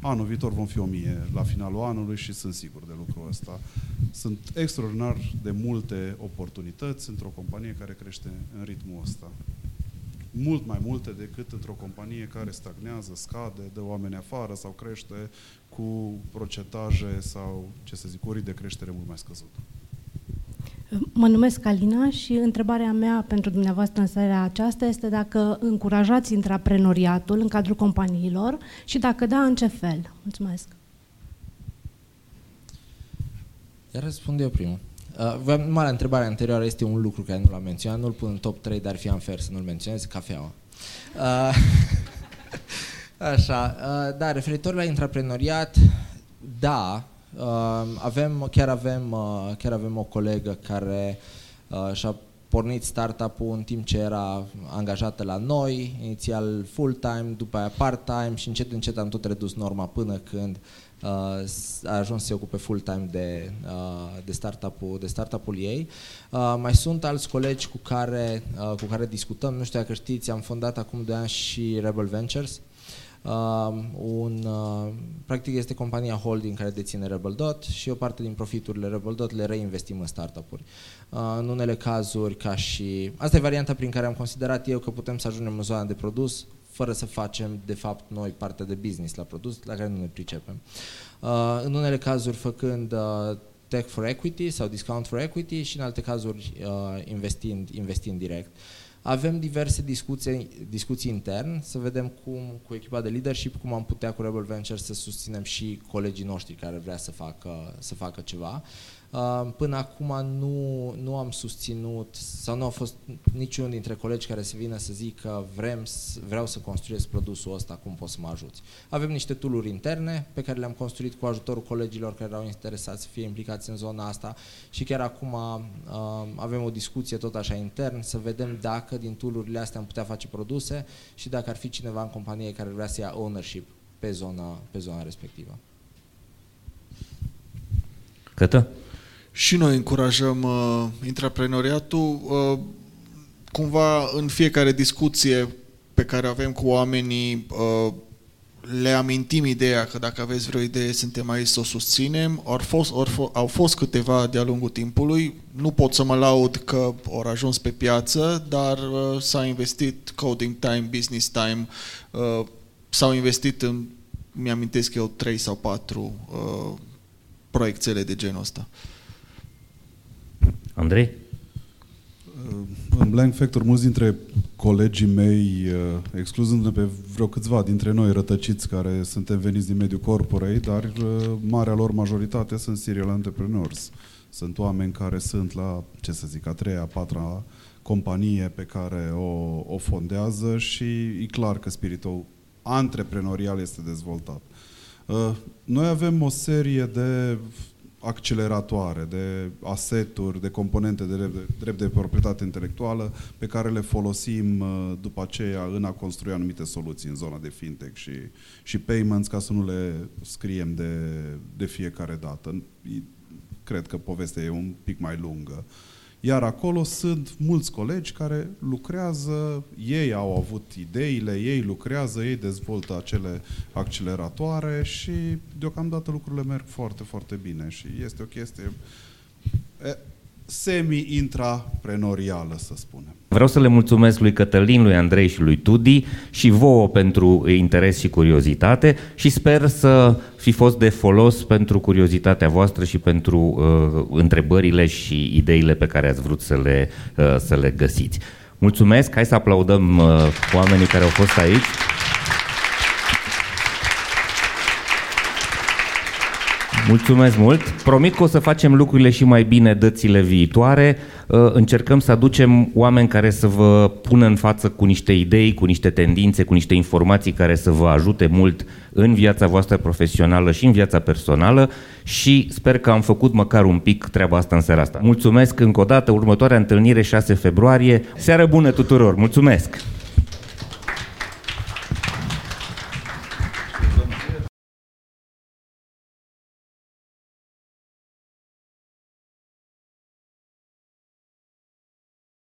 Anul viitor vom fi 1000 la finalul anului și sunt sigur de lucrul ăsta. Sunt extraordinar de multe oportunități într-o companie care crește în ritmul ăsta mult mai multe decât într-o companie care stagnează, scade, dă oameni afară sau crește cu procentaje sau, ce să zic, ori de creștere mult mai scăzut.
Mă numesc Alina și întrebarea mea pentru dumneavoastră în seara aceasta este dacă încurajați intraprenoriatul în cadrul companiilor și dacă da, în ce fel? Mulțumesc.
Iar răspund eu primul. Uh, numai la întrebarea anterioară este un lucru care nu l-am menționat, nu-l pun în top 3, dar fi fair să nu-l menționez, cafeaua. Uh, așa, uh, da, referitor la intraprenoriat, da, uh, avem, chiar, avem, uh, chiar avem o colegă care uh, și-a pornit startup-ul în timp ce era angajată la noi, inițial full-time, după aia part-time și încet încet am tot redus norma până când uh, a ajuns să se ocupe full-time de, uh, de, startup-ul, de startup-ul ei. Uh, mai sunt alți colegi cu care, uh, cu care discutăm, nu știu dacă știți, am fondat acum 2 ani și Rebel Ventures, Uh, un, uh, practic este compania holding care deține Rebel Dot și o parte din profiturile Rebel Dot le reinvestim în startup-uri. Uh, în unele cazuri, ca și... Asta e varianta prin care am considerat eu că putem să ajungem în zona de produs fără să facem, de fapt, noi partea de business la produs, la care nu ne pricepem. Uh, în unele cazuri făcând uh, tech for equity sau discount for equity și în alte cazuri uh, investind, investind direct. Avem diverse discuții, discuții intern, să vedem cum cu echipa de leadership, cum am putea cu Rebel Ventures să susținem și colegii noștri care vrea să facă, să facă ceva. Uh, până acum nu, nu am susținut sau nu a fost niciun dintre colegi care să vină să zică vrem, vreau să construiesc produsul ăsta, cum poți să mă ajuți. Avem niște tooluri interne pe care le-am construit cu ajutorul colegilor care erau interesați să fie implicați în zona asta și chiar acum uh, avem o discuție tot așa intern să vedem dacă din toolurile astea am putea face produse și dacă ar fi cineva în companie care vrea să ia ownership pe zona, pe zona respectivă.
Cătă?
Și noi încurajăm uh, intraprenoriatul. Uh, cumva în fiecare discuție pe care avem cu oamenii uh, le amintim ideea că dacă aveți vreo idee, suntem aici să o susținem. Au fost, au, au fost câteva de-a lungul timpului. Nu pot să mă laud că au ajuns pe piață, dar uh, s-a investit coding time, business time, uh, s-au investit în, mi-amintesc eu, trei sau patru uh, proiectele de genul ăsta.
Andrei?
În Blank Factor, mulți dintre colegii mei, uh, excluzându-ne pe vreo câțiva dintre noi rătăciți care suntem veniți din mediul corporate, dar uh, marea lor majoritate sunt serial entrepreneurs. Sunt oameni care sunt la, ce să zic, a treia, a patra companie pe care o, o fondează și e clar că spiritul antreprenorial este dezvoltat. Uh, noi avem o serie de acceleratoare, de aseturi, de componente de drept, de drept de proprietate intelectuală pe care le folosim uh, după aceea în a construi anumite soluții în zona de fintech și, și payments ca să nu le scriem de, de fiecare dată. Cred că povestea e un pic mai lungă. Uh, iar acolo sunt mulți colegi care lucrează, ei au avut ideile, ei lucrează, ei dezvoltă acele acceleratoare și deocamdată lucrurile merg foarte, foarte bine și este o chestie semi-intraprenorială, să spunem.
Vreau să le mulțumesc lui Cătălin, lui Andrei și lui Tudi și vouă pentru interes și curiozitate și sper să fi fost de folos pentru curiozitatea voastră și pentru uh, întrebările și ideile pe care ați vrut să le, uh, să le găsiți. Mulțumesc, hai să aplaudăm uh, oamenii care au fost aici. Mulțumesc mult! Promit că o să facem lucrurile și mai bine dățile viitoare. Uh, încercăm să aducem oameni care să vă pună în față cu niște idei, cu niște tendințe, cu niște informații care să vă ajute mult în viața voastră profesională și în viața personală și sper că am făcut măcar un pic treaba asta în seara asta. Mulțumesc încă o dată, următoarea întâlnire 6 februarie. Seară bună tuturor! Mulțumesc!